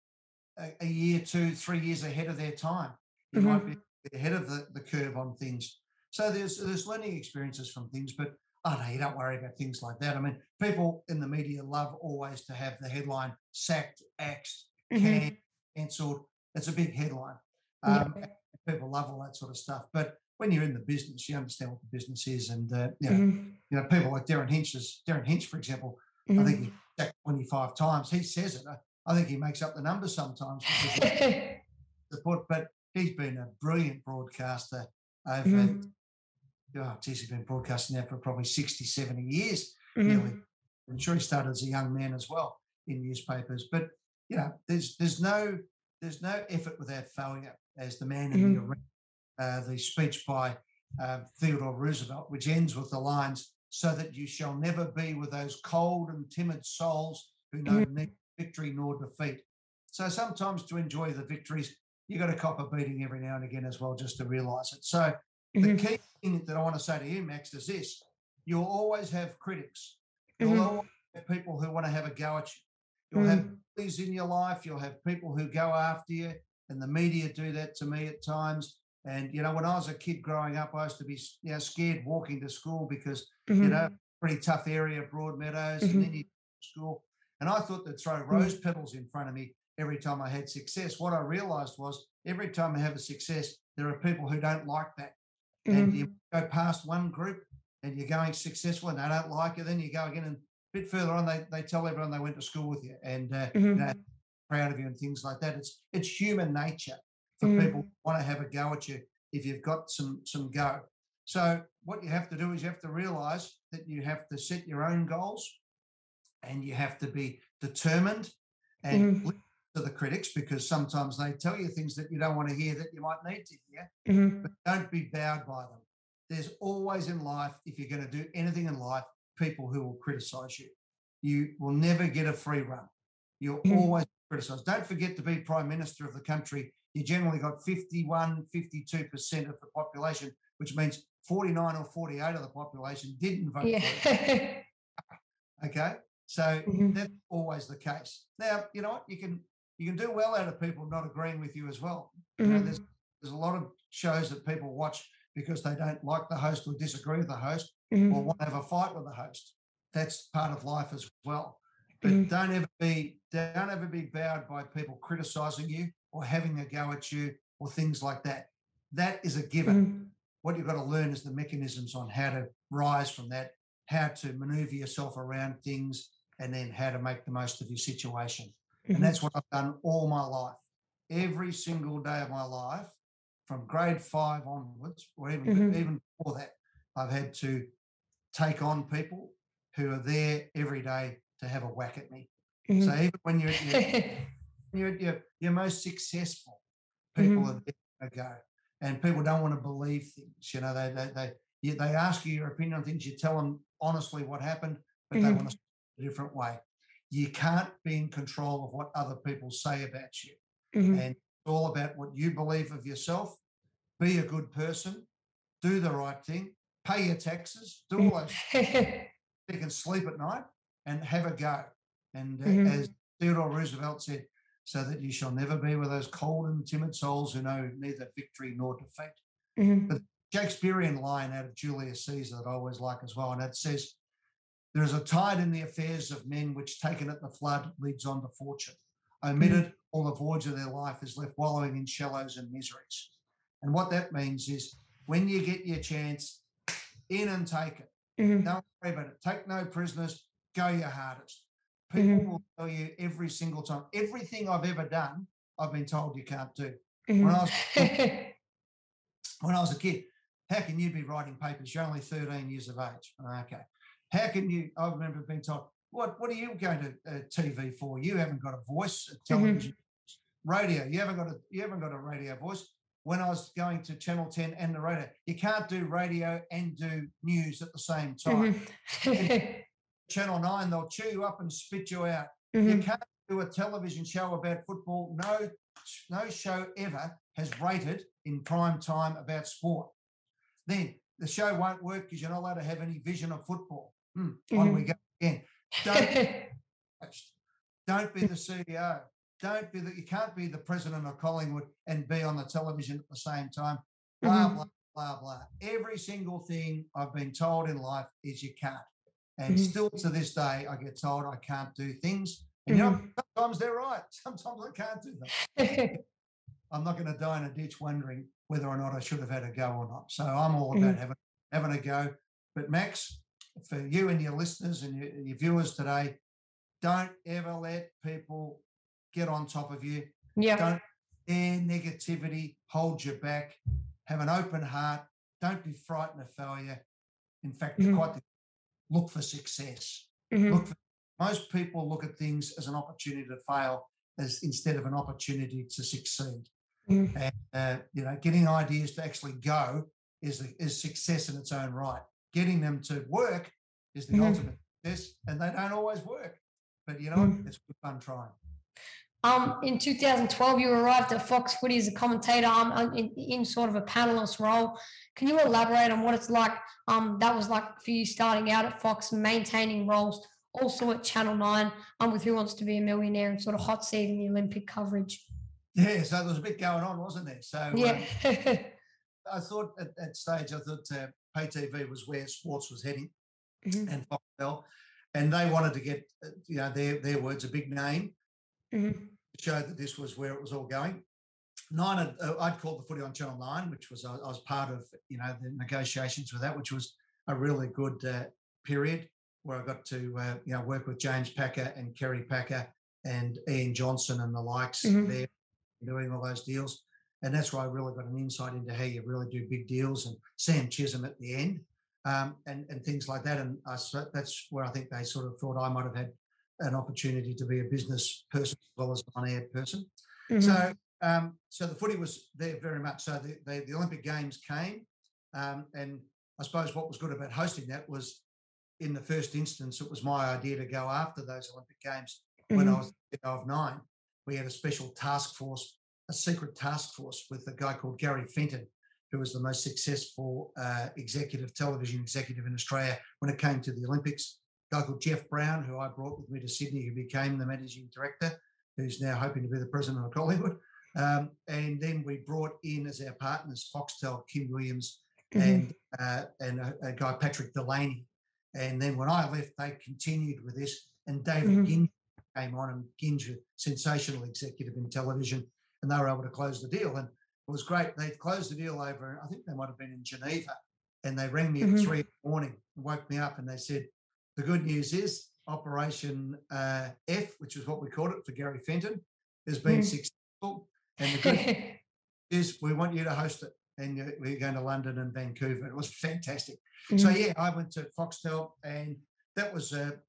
a, a year, two, three years ahead of their time. You might be mm-hmm. ahead of the, the curve on things. So there's there's learning experiences from things, but oh no, you don't worry about things like that. I mean, people in the media love always to have the headline sacked, axed, mm-hmm. cancelled. It's a big headline. Um, yeah. People love all that sort of stuff. But when you're in the business, you understand what the business is, and uh, you know, mm-hmm. you know, people like Derryn Hinch, is Derryn Hinch, for example. Mm-hmm. I think he sacked 25 times. He says it. I, think he makes up the numbers sometimes. [laughs] but he's been a brilliant broadcaster over mm-hmm oh, geez, he's been broadcasting now for probably 60, 70 years mm-hmm. I'm sure he started as a young man as well in newspapers. But you know, there's there's no there's no effort without failure, as the man mm-hmm. in the uh, the speech by uh, Theodore Roosevelt, which ends with the lines, "So that you shall never be with those cold and timid souls who know mm-hmm. neither victory nor defeat." So sometimes to enjoy the victories, you got to cop a beating every now and again as well, just to realise it. So Mm-hmm. The key thing that I want to say to you, Max, is this you'll always have critics. You'll mm-hmm. always have people who want to have a go at you. You'll mm-hmm. have bullies in your life. You'll have people who go after you, and the media do that to me at times. And you know, when I was a kid growing up, I used to be you know scared walking to school because mm-hmm. you know pretty tough area, Broadmeadows, and then mm-hmm. you school. And I thought they'd throw mm-hmm. rose petals in front of me every time I had success. What I realised was every time I have a success, there are people who don't like that mm-hmm. and you go past one group and you're going successful and they don't like it, then you go again and a bit further on, they, they tell everyone they went to school with you and uh, mm-hmm. you know, proud of you and things like that. It's it's human nature for mm-hmm. people want to have a go at you if you've got some some go. So what you have to do is you have to realize that you have to set your own goals and you have to be determined and mm-hmm to the critics because sometimes they tell you things that you don't want to hear that you might need to hear, mm-hmm. but don't be bowed by them. There's always in life, if you're going to do anything in life, people who will criticize you. You will never get a free run. You'll mm-hmm. always criticized. Don't forget to be prime minister of the country. You generally got 51, 52% of the population, which means 49 or 48 of the population didn't vote yeah. for you. [laughs] okay. So mm-hmm. that's always the case. Now, you know what? You can you can do well out of people not agreeing with you as well. Mm-hmm. You know, there's there's a lot of shows that people watch because they don't like the host or disagree with the host mm-hmm. or want to have a fight with the host. That's part of life as well. But mm-hmm. don't ever be don't ever be bowed by people criticizing you or having a go at you or things like that. That is a given. Mm-hmm. What you've got to learn is the mechanisms on how to rise from that, how to maneuver yourself around things, and then how to make the most of your situation. Mm-hmm. And that's what I've done all my life. Every single day of my life, from grade five onwards, or even, mm-hmm. even before that, I've had to take on people who are there every day to have a whack at me. Mm-hmm. So even when you're you're, [laughs] your, your most successful, people mm-hmm. are there to go. And people don't want to believe things. You know, they they they, they ask you your opinion on things. You tell them honestly what happened, but they mm-hmm. want to a different way you can't be in control of what other people say about you. Mm-hmm. And it's all about what you believe of yourself. Be a good person, do the right thing, pay your taxes, do all those [laughs] you can sleep at night and have a go. And uh, mm-hmm. as Theodore Roosevelt said, so that you shall never be with those cold and timid souls who know neither victory nor defeat. Mm-hmm. But Shakespearean line out of Julius Caesar that I always like as well, and it says, there is a tide in the affairs of men which, taken at the flood, leads on to fortune. Omitted, mm. all the voyage of their life is left wallowing in shallows and miseries. And what that means is when you get your chance, in and take it. Mm. Don't worry about it. Take no prisoners, go your hardest. People Mhm. will tell you every single time. Everything I've ever done, I've been told you can't do. Mhm. When I was [laughs] when I was a kid, how can you be writing papers? You're only 13 years of age. Okay. How can you? I remember being told, what What are you going to uh, TV for? You haven't got a voice. a Television, radio. You haven't got a You haven't got a radio voice. When I was going to Channel 10 and the radio, you can't do radio and do news at the same time. Mhm. [laughs] Channel 9, they'll chew you up and spit you out. Mhm. You can't do a television show about football. No, no show ever has rated in prime time about sport. Then the show won't work because you're not allowed to have any vision of football. Hmm, On we [laughs] go again. Don't, don't be the CEO. Don't be the. You can't be the president of Collingwood and be on the television at the same time. Blah Mhm. blah blah blah. Every single thing I've been told in life is you can't. And Mhm. still to this day, I get told I can't do things. And you know, Mm-hmm. sometimes they're right. [laughs] Sometimes I can't do them. [laughs] I'm not going to die in a ditch wondering whether or not I should have had a go or not. So I'm all about Mhm. having having a go. But Max, for you and your listeners and your, your viewers today, don't ever let people get on top of you. yeah. Don't air negativity, hold you back. Have an open heart. Don't be frightened of failure. In fact, Mhm. quite the, look for success. Mhm. Look for, most people look at things as an opportunity to fail as instead of an opportunity to succeed. Mhm. And uh, you know, getting ideas to actually go is is success in its own right. Getting them to work is the Mhm. ultimate success, and they don't always work. But you know, Mhm. it's good fun trying. Um, in 2012, you arrived at Fox Footy as a commentator um, in, in sort of a panelist role. Can you elaborate on what it's like? Um, that was like for you starting out at Fox, maintaining roles, also at Channel Nine, um, with Who Wants to Be a Millionaire and sort of hot seat in the Olympic coverage. Yeah, so there was a bit going on, wasn't there? So um, Yeah. [laughs] I thought at that stage, I thought uh, pay TV was where sports was heading, Mhm, and Foxtel, and they wanted to get, uh, you know, their their words, a big name, mhm, to show that this was where it was all going. Nine, uh, I'd called the footy on Channel Nine, which was I, I was part of, you know, the negotiations with that, which was a really good uh, period where I got to, uh, you know, work with James Packer and Kerry Packer and Ian Johnson and the likes Mhm. there, doing all those deals. And that's where I really got an insight into how you really do big deals and Sam Chisholm at the end um, and, and things like that. And I, so that's where I think they sort of thought I might have had an opportunity to be a business person as well as an on-air person. mhm, So, um, so the footy was there very much. So the, the, the Olympic Games came, um, and I suppose what was good about hosting that was, in the first instance, it was my idea to go after those Olympic Games when I mhm, was of nine. We had a special task force, a secret task force with a guy called Gary Fenton, who was the most successful uh, executive television executive in Australia when it came to the Olympics. A guy called Jeff Browne, who I brought with me to Sydney, who became the managing director, who's now hoping to be the president of Collingwood. Um, and then we brought in as our partners Foxtel, Kim Williams, mhm, and uh, and a, a guy Patrick Delaney. And then when I left, they continued with this, and David Mhm. Ginge came on, and Ginge, a sensational executive in television, and they were able to close the deal. And it was great. They closed the deal over, I think they might have been in Geneva, and they rang me Mhm. at three in the morning, and woke me up, and they said, "The good news is Operation uh, F, which is what we called it for Gary Fenton, has been Mhm. successful, and the good [laughs] is we want you to host it." And we're going to London and Vancouver. It was fantastic. So mhm, yeah, I went to Foxtel, and that was a,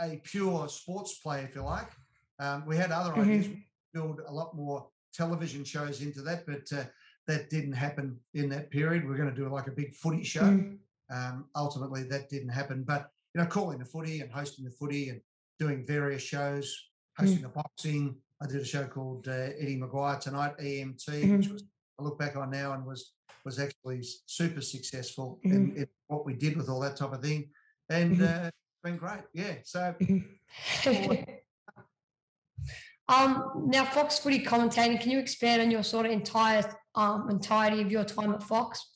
a pure sports play, if you like. Um, we had other ideas, mhm, build a lot more television shows into that, but uh, that didn't happen in that period. We are going to do like a big footy show. mhm, Um, ultimately, that didn't happen. But you know, calling the footy and hosting the footy and doing various shows, hosting the boxing. I did a show called uh, Eddie McGuire tonight, EMT, which Mhm. was I look back on now and was was actually super successful Mhm. in, in what we did with all that type of thing, and Mhm. uh, it's been great. Yeah, so. [laughs] um, now, Fox Footy commentating. Can you expand on your sort of entire um, entirety of your time at Fox?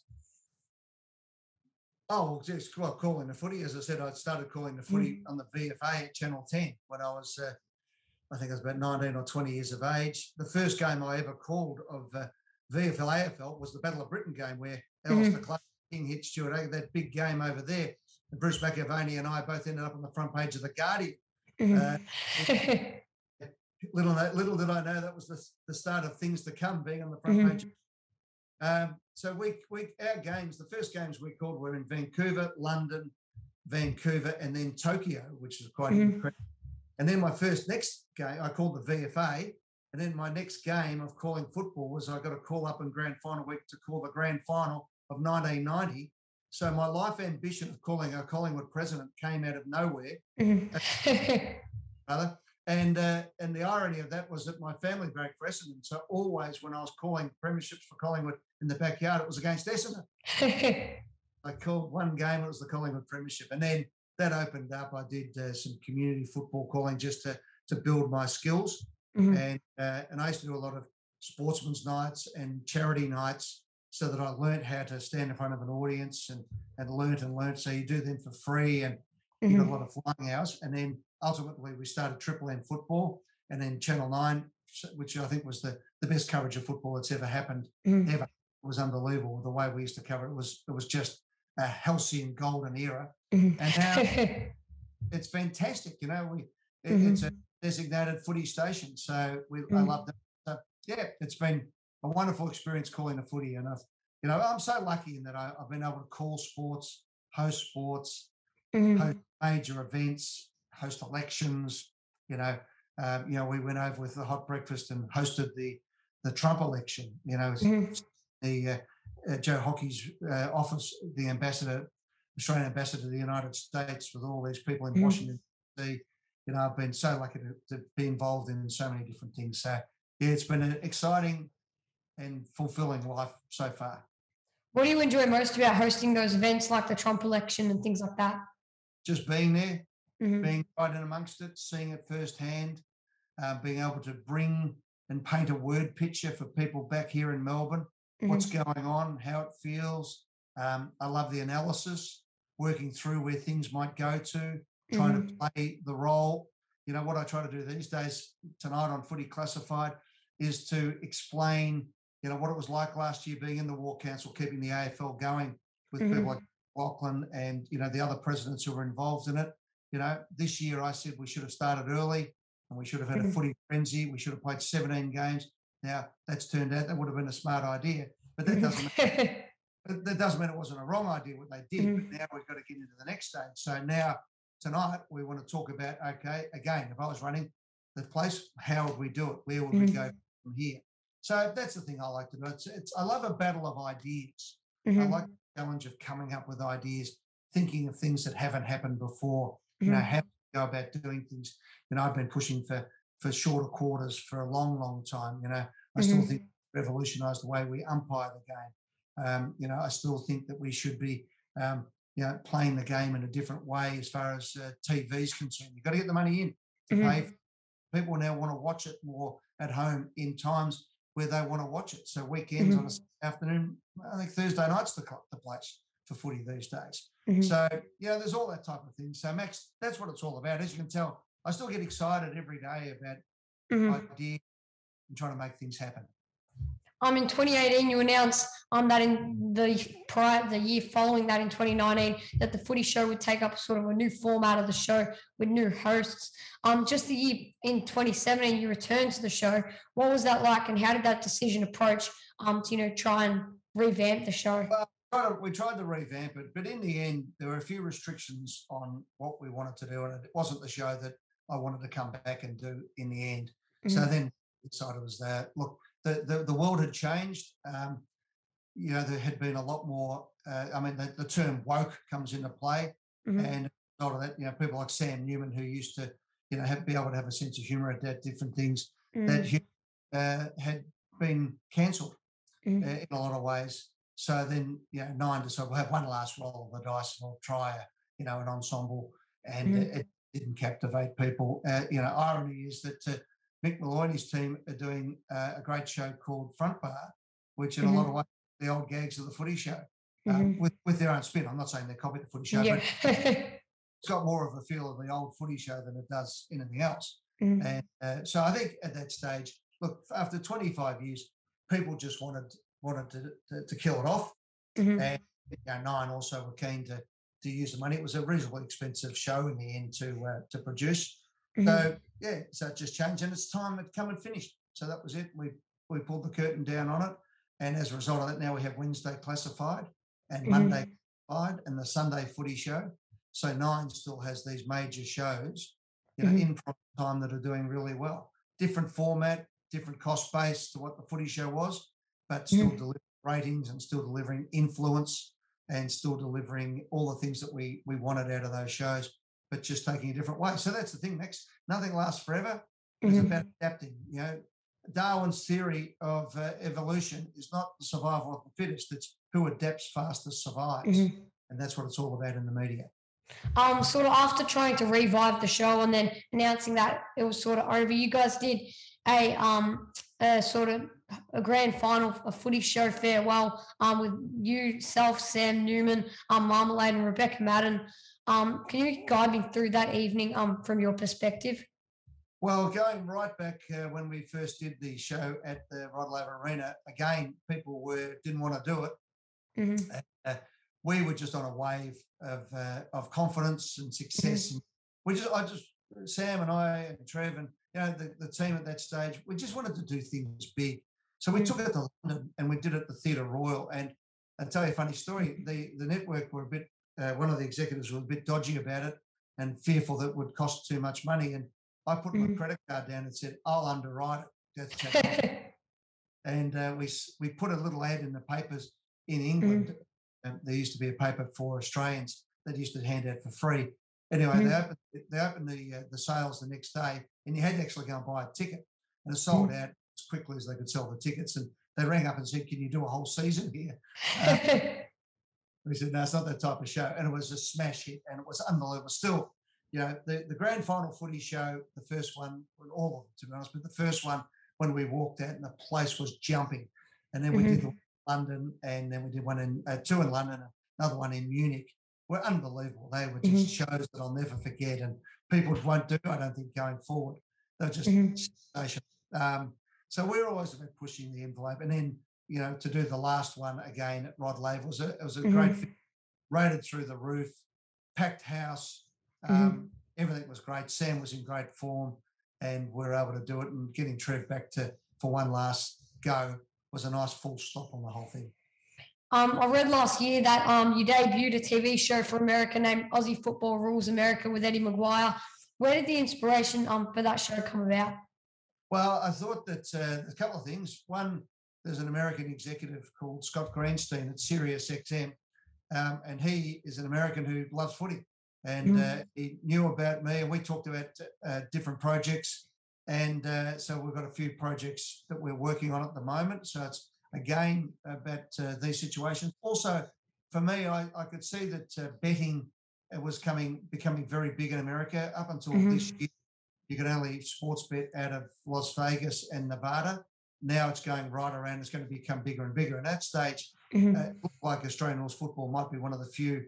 Oh, well, just well, calling the footy. As I said, I started calling the footy on the VFA at Channel 10 when I was, uh, I think I was about 19 or 20 years of age. The first game I ever called of uh, VFL AFL was the Battle of Britain game where Alistair Clark King hit Stuart Agger, that big game over there. And Bruce McAvaney and I both ended up on the front page of The Guardian. Uh, [laughs] little, little did I know that was the, the start of things to come, being on the front Mhm. page. Um, so we, we, our games, the first games we called were in Vancouver, London, Vancouver, and then Tokyo, which is quite Mhm. incredible. And then my first next game, I called the VFA. And then my next game of calling football was I got a call up in grand final week to call the grand final of 1990. So my life ambition of calling a Collingwood president came out of nowhere, Mhm. [laughs] brother. And uh, and the irony of that was that my family broke for Essendon. So always when I was calling premierships for Collingwood in the backyard, it was against Essendon. [laughs] I called one game, it was the Collingwood Premiership. And then that opened up. I did uh, some community football calling just to, to build my skills. Mhm. And, uh, and I used to do a lot of sportsman's nights and charity nights so that I learned how to stand in front of an audience and, and learnt and learnt. So you do them for free and you got a Mhm. lot of flying hours. And then ultimately we started Triple M football and then Channel 9, which I think was the, the best coverage of football that's ever happened Mhm. ever. It was unbelievable the way we used to cover it. It was, it was just a halcyon golden era. Mhm. And now [laughs] it's fantastic. You know, we it, Mhm. it's a designated footy station, so we I Mhm. love that. So yeah, it's been a wonderful experience calling a footy, and I've you know I'm so lucky in that I, I've been able to call sports, host sports, Mhm. host major events, host elections. You know, um, you know we went over with the hot breakfast and hosted the the Trump election. You know, Mhm. the uh, uh, Joe Hockey's uh, office, the ambassador, Australian ambassador to the United States, with all these people in Mhm. Washington D.C. You know, I've been so lucky to, to be involved in so many different things. So yeah, it's been an exciting and fulfilling life so far. What do you enjoy most about hosting those events like the Trump election and things like that? Just being there, Mhm. being right in amongst it, seeing it firsthand, uh, being able to bring and paint a word picture for people back here in Melbourne. what's going on, how it feels. Um, I love the analysis, working through where things might go to, trying Mhm. to play the role. You know, what I try to do these days tonight on Footy Classified is to explain, you know, what it was like last year being in the War Council, keeping the AFL going with people like Lachlan and, you know, the other presidents who were involved in it. You know, this year I said we should have started early and we should have had a Mhm. footy frenzy. We should have played 17 games. Now that's turned out that would have been a smart idea, but that doesn't Mhm. [laughs] that doesn't mean it wasn't a wrong idea what they did. But now we've got to get into the next stage. So now tonight we want to talk about okay, again, if I was running the place, how would we do it? Where would we go from here? So that's the thing I like to do. It's, it's I love a battle of ideas. I Mhm. like challenge of coming up with ideas, thinking of things that haven't happened before. You know, Mhm. how to go about doing things. You know, I've been pushing for for shorter quarters for a long, long time. You know, I still Mhm. think revolutionise the way we umpire the game. Um, you know, I still think that we should be, um, you know, playing the game in a different way as far as uh, TV is concerned. You've got to get the money in to Mhm. pay. People now want to watch it more at home in times where they want to watch it. So weekends on a afternoon, I think Thursday night's the, the place for footy these days. Mhm. So, yeah, there's all that type of thing. So, Max, that's what it's all about. As you can tell, I still get excited every day about Mhm. ideas and trying to make things happen. Um, in 2018, you announced um that in the prior the year following that in 2019 that the Footy Show would take up sort of a new format of the show with new hosts. Um, just the year in 2017, you returned to the show. What was that like, and how did that decision approach um to you know try and revamp the show? We tried to revamp it, but in the end, there were a few restrictions on what we wanted to do, and it wasn't the show that I wanted to come back and do in the end. So Mhm. then decided was that look, the, the the world had changed. Um, you know, there had been a lot more. Uh, I mean, the, the term woke comes into play, Mhm. and a lot of that, you know, people like Sam Newman who used to, you know, have, be able to have a sense of humour at that different things that Mhm. hu- uh, had been cancelled Mhm. uh, in a lot of ways. So then, you know, nine decided we'll have one last roll of the dice and we'll try, a, you know, an ensemble, and Mhm. it, it didn't captivate people. Uh, you know, irony is that uh, Mick Molloy and his team are doing uh, a great show called Front Bar, which in a lot of ways the old gags of the Footy Show um, Mhm. with with their own spin. I'm not saying they copied the Footy Show, yeah. but [laughs] it's got more of a feel of the old Footy Show than it does anything else. Mhm. And uh, so I think at that stage, look, after 25 years, people just wanted wanted to, to, to kill it off. Mhm. And you know, Nine also were keen to to use the money. It was a reasonably expensive show in the end to uh, to produce. Mm-hmm. So yeah, so it just changed, and it's time it come and finished. So that was it. We we pulled the curtain down on it, and as a result of that, now we have Wednesday classified and mm-hmm. Monday classified and the Sunday footy show. So Nine still has these major shows, you know, mm-hmm. in prime time that are doing really well. Different format, different cost base to what the footy show was, but still mm-hmm. delivering ratings and still delivering influence and still delivering all the things that we we wanted out of those shows, but just taking a different way. So that's the thing. Next, nothing lasts forever. It's mm-hmm. about adapting. You know, Darwin's theory of uh, evolution is not the survival of the fittest. It's who adapts fastest survives, mm-hmm. and that's what it's all about in the media. Um, sort of after trying to revive the show and then announcing that it was sort of over, you guys did a um a sort of a grand final, a footy show farewell um, with you, self, Sam Newman, um, Marmalade, and Rebecca Maddern. Um, can you guide me through that evening um, from your perspective? Well, going right back uh, when we first did the show at the Rod Laver Arena, again, people were didn't want to do it. Mm-hmm. Uh, we were just on a wave of uh, of confidence and success. Mm-hmm. And we just, I just, Sam and I and Trev and you know the, the team at that stage, we just wanted to do things big. So we took it to London and we did it at the Theatre Royal. And I'll tell you a funny story. The the network were a bit, uh, one of the executives was a bit dodgy about it and fearful that it would cost too much money. And I put mm. my credit card down and said, I'll underwrite it. [laughs] and uh, we, we put a little ad in the papers in England. Mm. Um, there used to be a paper for Australians that used to hand out for free. Anyway, mm. they opened, they opened the, uh, the sales the next day and you had to actually go and buy a ticket. And it sold mm. out as quickly as they could sell the tickets. And they rang up and said, Can you do a whole season here? [laughs] We said, No, it's not that type of show. And it was a smash hit and it was unbelievable. Still, you know, the, the grand final footy show, the first one, all of them, to be honest, but the first one when we walked out and the place was jumping. And then we mm-hmm. did London and then we did one in uh, two in London, another one in Munich. Were unbelievable. They were just mm-hmm. shows that I'll never forget, and people won't do. I don't think going forward. They're just mm-hmm. Um, so we're always about pushing the envelope. And then, you know, to do the last one again at Rod Laver was a, it was a mm-hmm. great fit, rated through the roof, packed house. Mm-hmm. Um, mm-hmm. Everything was great. Sam was in great form and we are able to do it. And getting Trev back to for one last go was a nice full stop on the whole thing. Um, I read last year that um, you debuted a TV show for America named Aussie Football Rules America with Eddie McGuire. Where did the inspiration um, for that show come about? Well, I thought that uh, a couple of things. One, there's an American executive called Scott Greenstein at Sirius XM, um, and he is an American who loves footy. And mm. uh, he knew about me, and we talked about uh, different projects. And uh, so we've got a few projects that we're working on at the moment. So it's again about uh, these situations. Also, for me, I, I could see that uh, betting was coming becoming very big in America up until mm-hmm. this year you could only sports bet out of Las Vegas and Nevada. Now it's going right around. It's going to become bigger and bigger. And at that stage, mm-hmm. uh, it looked like Australian rules football might be one of the few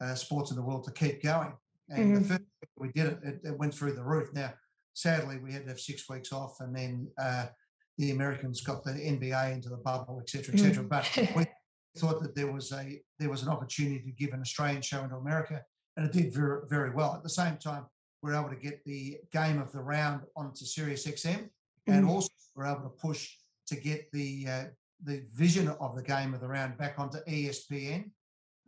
uh, sports in the world to keep going. And mm-hmm. the first we did it, it, it, went through the roof. Now, sadly, we had to have six weeks off, and then uh, the Americans got the NBA into the bubble, etc., etc. Mm-hmm. But we [laughs] thought that there was a there was an opportunity to give an Australian show into America, and it did very very well. At the same time, we're able to get the game of the round onto Sirius XM. And also we're able to push to get the uh, the vision of the game of the round back onto ESPN,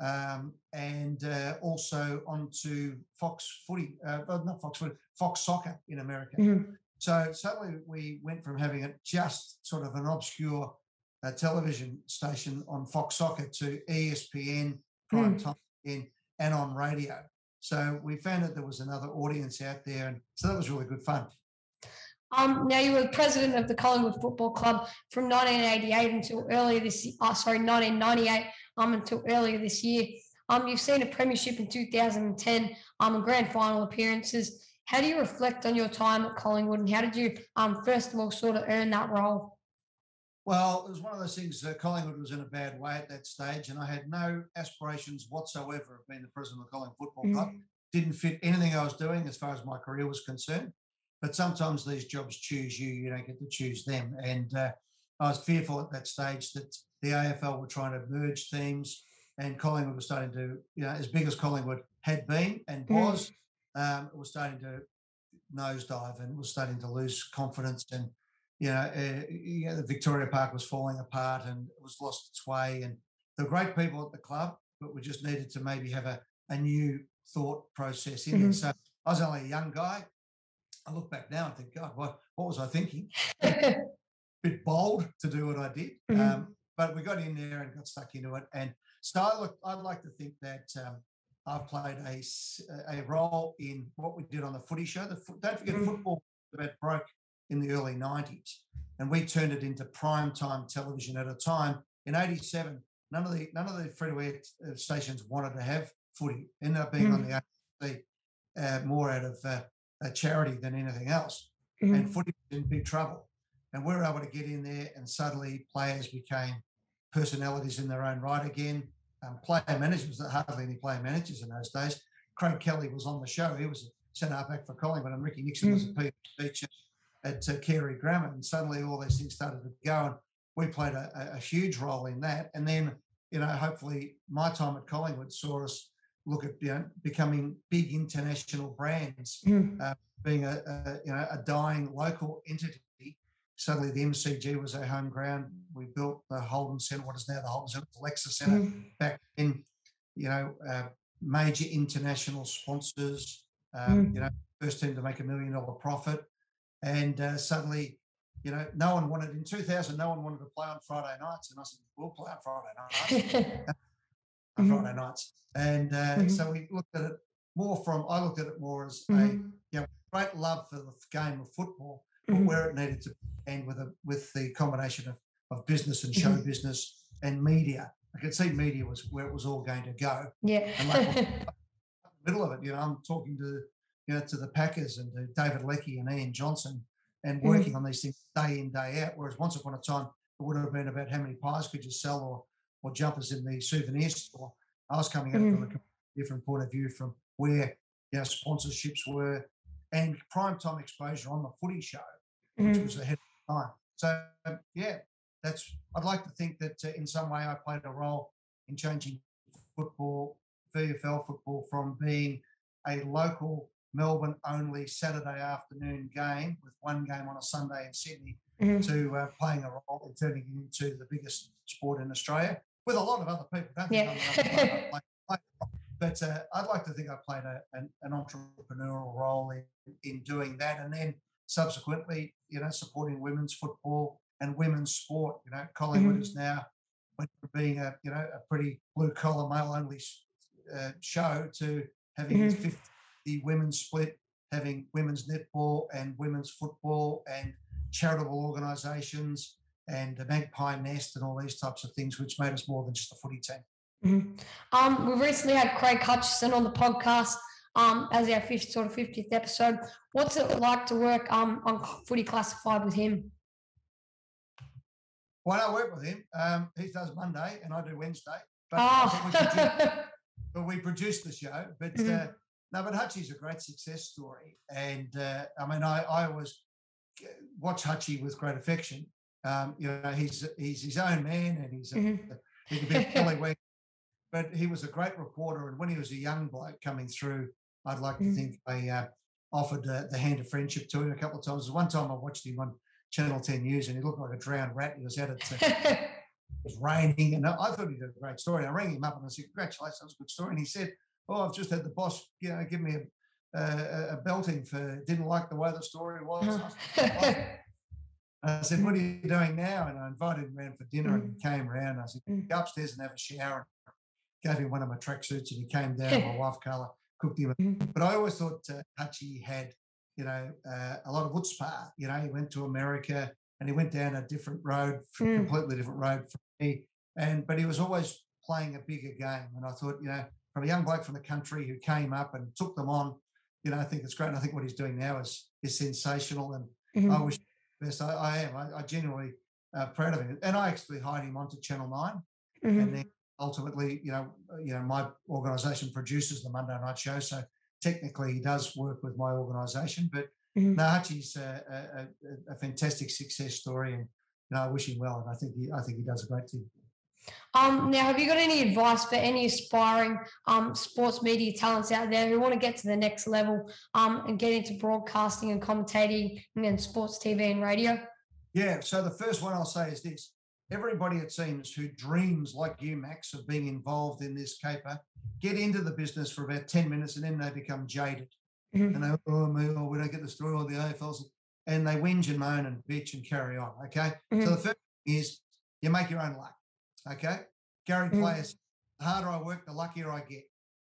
um, and uh, also onto Fox Footy, uh, not Fox Footy, Fox Soccer in America. Mm-hmm. So suddenly we went from having it just sort of an obscure uh, television station on Fox Soccer to ESPN prime mm. time and on radio. So we found that there was another audience out there, and so that was really good fun. Um, now you were president of the Collingwood Football Club from 1988 until earlier this oh, sorry 1998 um until earlier this year. Um, you've seen a premiership in 2010 um and grand final appearances. How do you reflect on your time at Collingwood, and how did you um first of all sort of earn that role? Well, it was one of those things. Uh, Collingwood was in a bad way at that stage, and I had no aspirations whatsoever of being the president of the Collingwood Football mm. Club. Didn't fit anything I was doing as far as my career was concerned. But sometimes these jobs choose you; you don't get to choose them. And uh, I was fearful at that stage that the AFL were trying to merge teams, and Collingwood was starting to, you know, as big as Collingwood had been and mm. was, mm. um, it was starting to nosedive and was starting to lose confidence. And, you know, uh, you know, the Victoria Park was falling apart and it was lost its way. And were great people at the club, but we just needed to maybe have a, a new thought process in mm-hmm. there. So I was only a young guy. I look back now and think, God, what, what was I thinking? a [laughs] [laughs] bit bold to do what I did. Mm-hmm. Um, but we got in there and got stuck into it. And so I look, I'd like to think that um, I've played a, a role in what we did on the footy show. The, don't forget, mm-hmm. football about broke in the early 90s, and we turned it into prime time television at a time in 87. None of the none of the free to air uh, stations wanted to have footy. Ended up being mm-hmm. on the ABC uh, more out of uh, a charity than anything else. Mm-hmm. And footy was in big trouble. And we were able to get in there, and suddenly players became personalities in their own right again um, player managers. There hardly any player managers in those days. Craig Kelly was on the show. He was a centre back for Collingwood, and Ricky Nixon mm. was a mm. teacher at uh, Carey Grammar. And suddenly all these things started to go, and we played a, a, huge role in that. And then, you know, hopefully my time at Collingwood saw us look at you know becoming big international brands, mm. uh, being a, a, you know a dying local entity suddenly the MCG was our home ground. We built the Holden Centre, what is now the Holden Centre, the Lexus Centre, mm. back in, you know, uh, major international sponsors, um, mm. you know, first team to make a million dollar profit. And uh, suddenly, you know, no one wanted, in 2000, no one wanted to play on Friday nights. And I said, we'll play on Friday nights. [laughs] on mm-hmm. Friday nights. And uh, mm-hmm. so we looked at it more from, I looked at it more as mm-hmm. a, you know, great love for the game of football mm-hmm. where it needed to end with a with the combination of, of business and show mm-hmm. business and media. I could see media was where it was all going to go. Yeah. And like, [laughs] middle of it, you know, I'm talking to you know to the Packers and to David Leckie and Ian Johnson and mm-hmm. working on these things day in day out. Whereas once upon a time it would have been about how many pies could you sell or or jumpers in the souvenir store. I was coming at it from a mm-hmm. different point of view from where you know sponsorships were and prime time exposure on the footy show which was ahead of time. So um, yeah, that's. I'd like to think that uh, in some way I played a role in changing football, VFL football, from being a local Melbourne only Saturday afternoon game with one game on a Sunday in Sydney mm-hmm. to uh, playing a role and turning it into the biggest sport in Australia with a lot of other people. Don't yeah. [laughs] but uh, I'd like to think I played a, an, an, entrepreneurial role in, in doing that. And then subsequently, you know, supporting women's football and women's sport. You know, Collingwood mm-hmm. is now from being a you know a pretty blue collar male only uh, show to having mm-hmm. 50 women's split, having women's netball and women's football and charitable organisations and the Magpie Nest and all these types of things, which made us more than just a footy team. Mm-hmm. Um, we recently had Craig Hutchison on the podcast um, as our fifth sort of fiftieth episode. What's it like to work um, on Footy Classified with him? Well, I work with him. Um, he does Monday and I do Wednesday. But, oh. we, produce, [laughs] but we produce the show. But mm-hmm. uh, no, but Hutchie's a great success story. And uh, I mean, I, I always watch Hutchie with great affection. Um, you know, he's he's his own man and he's a, mm-hmm. he can be [laughs] but he was a great reporter. And when he was a young bloke coming through I'd like mm. to think I uh, offered uh, the hand of friendship to him a couple of times. One time I watched him on Channel 10 News and he looked like a drowned rat. He was out at, [laughs] it was raining and I thought he did a great story. I rang him up and I said, congratulations, that was a good story. And he said, oh, I've just had the boss, you know, give me a, a, a belting for, didn't like the way the story was. I said, [laughs] what are you doing now? And I invited him around for dinner and he mm. came around. I said, mm. go upstairs and have a shower. Gave him one of my tracksuits and he came down, my [laughs] wife, Carla cooked him. Mm-hmm. But I always thought uh, had, you know, uh, a lot of chutzpah. You know, he went to America and he went down a different road, mm. completely different road for me. And but he was always playing a bigger game. And I thought, you know, from a young bloke from the country who came up and took them on, you know, I think it's great. And I think what he's doing now is is sensational. And mm-hmm. I wish best. I, I am. I, I genuinely uh, proud of him. And I actually hired him onto Channel 9 mm-hmm. and then ultimately, you know, you know, my organisation produces the Monday night show, so technically he does work with my organisation. But mm-hmm. Nahachi's a, a, a, fantastic success story, and you know, I wish him well, and I think he, I think he does a great thing. Um, now, have you got any advice for any aspiring um, sports media talents out there who want to get to the next level um, and get into broadcasting and commentating and sports TV and radio? Yeah. So the first one I'll say is this: everybody, it seems, who dreams like you, Max, of being involved in this caper, get into the business for about ten minutes and then they become jaded. Mm-hmm. And they, oh, me, oh, we don't get the story or the AFLs, and they whinge and moan and bitch and carry on. Okay. Mm-hmm. So the first is you make your own luck. Okay. Gary mm. Player's, the harder I work, the luckier I get.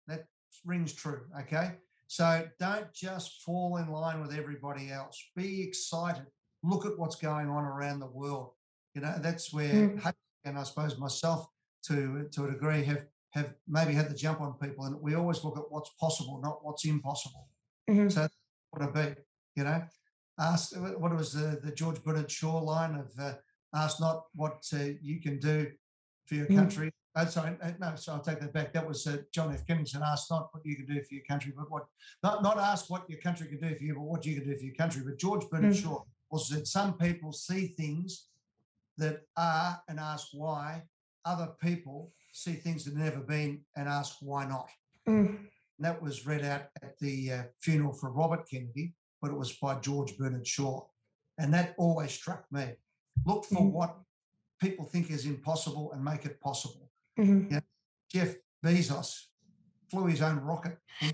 That rings true. Okay. So don't just fall in line with everybody else. Be excited. Look at what's going on around the world. You know, that's where, mm. and I suppose myself to to a degree have have maybe had the jump on people, and we always look at what's possible, not what's impossible. Mm-hmm. So what to be, you know. Ask what was the the George Bernard Shaw line of uh, ask not what uh, you can do for your mm. country. Mm. Uh, sorry, uh, no, so I'll take that back. That was uh, John F. Kennedy said, ask not what you can do for your country, but what, not, not ask what your country can do for you, but what you can do for your country. But George Bernard mm. Shaw also said, some people see things that are and ask why. Other people see things that have never been and ask why not. Mm. that was read out at the uh, funeral for Robert Kennedy, but it was by George Bernard Shaw. And that always struck me. Look for mm. what people think is impossible and make it possible. Mm-hmm. You know, Jeff Bezos flew his own rocket [laughs]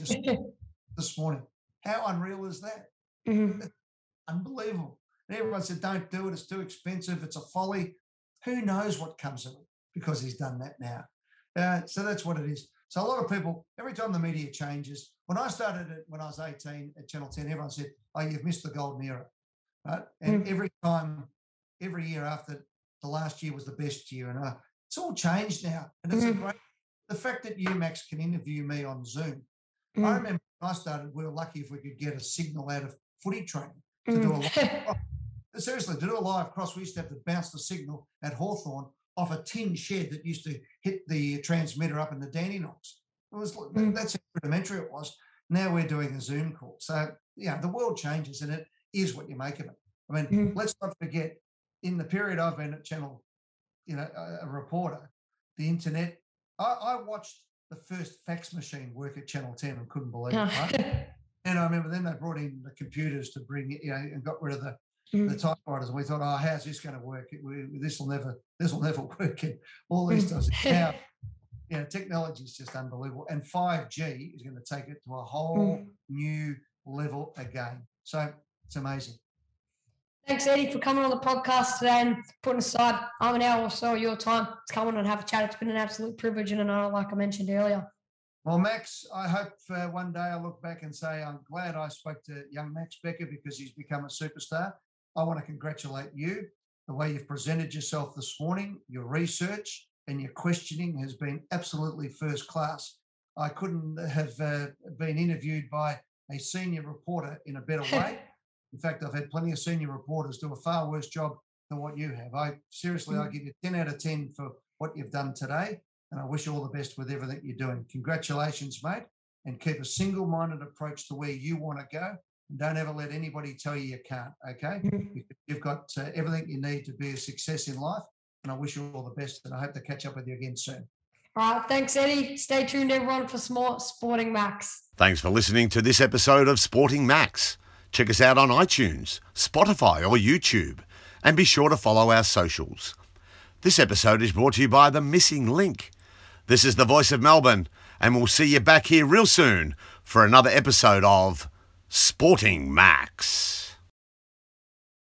this morning. How unreal is that? Mm-hmm. [laughs] Unbelievable. And everyone said, don't do it. It's too expensive. It's a folly. Who knows what comes of it because he's done that now. Uh, so that's what it is. So a lot of people, every time the media changes, when I started it when I was 18 at Channel 10, everyone said, oh, you've missed the golden era. Right? And mm-hmm. every time, every year after the last year was the best year. And uh, it's all changed now. And it's mm. a great, the fact that you, Max, can interview me on Zoom. Mm. I remember when I started, we were lucky if we could get a signal out of footy training to mm. do a live, [laughs] oh, seriously, to do a live cross, we used to have to bounce the signal at Hawthorn off a tin shed that used to hit the transmitter up in the Dandenongs. It was mm. that's how rudimentary it was. Now we're doing a Zoom call. So yeah, the world changes and it is what you make of it. I mean, mm. let's not forget in the period I've been at Channel, you know, a, a reporter, the internet, I, I, watched the first fax machine work at Channel 10 and couldn't believe it. Right? [laughs] and I remember then they brought in the computers to bring it, you know, and got rid of the mm. the typewriters. And we thought, oh, how's this going to work? This will never, this will never [laughs] work. And all these does now. [laughs] You know, technology is just unbelievable. And 5G is going to take it to a whole mm. new level again. So it's amazing. Thanks, Eddie, for coming on the podcast today and putting aside I'm an hour or so of your time to come on and have a chat. It's been an absolute privilege and an honor, like I mentioned earlier. Well, Max, I hope uh, one day I look back and say I'm glad I spoke to young Max Becker because he's become a superstar. I want to congratulate you. The way you've presented yourself this morning, your research and your questioning has been absolutely first class. I couldn't have uh, been interviewed by a senior reporter in a better [laughs] way. In fact, I've had plenty of senior reporters do a far worse job than what you have. I seriously, mm. I give you 10 out of 10 for what you've done today. And I wish you all the best with everything you're doing. Congratulations, mate. And keep a single minded approach to where you want to go. And don't ever let anybody tell you you can't. Okay. [laughs] Mm. You've got uh, everything you need to be a success in life. And I wish you all the best. And I hope to catch up with you again soon. All right. Thanks, Eddie. Stay tuned, everyone, for more Sporting Max. Thanks for listening to this episode of Sporting Max. Check us out on iTunes, Spotify, or YouTube, and be sure to follow our socials. This episode is brought to you by The Missing Link. This is the voice of Melbourne, and we'll see you back here real soon for another episode of Sporting Max.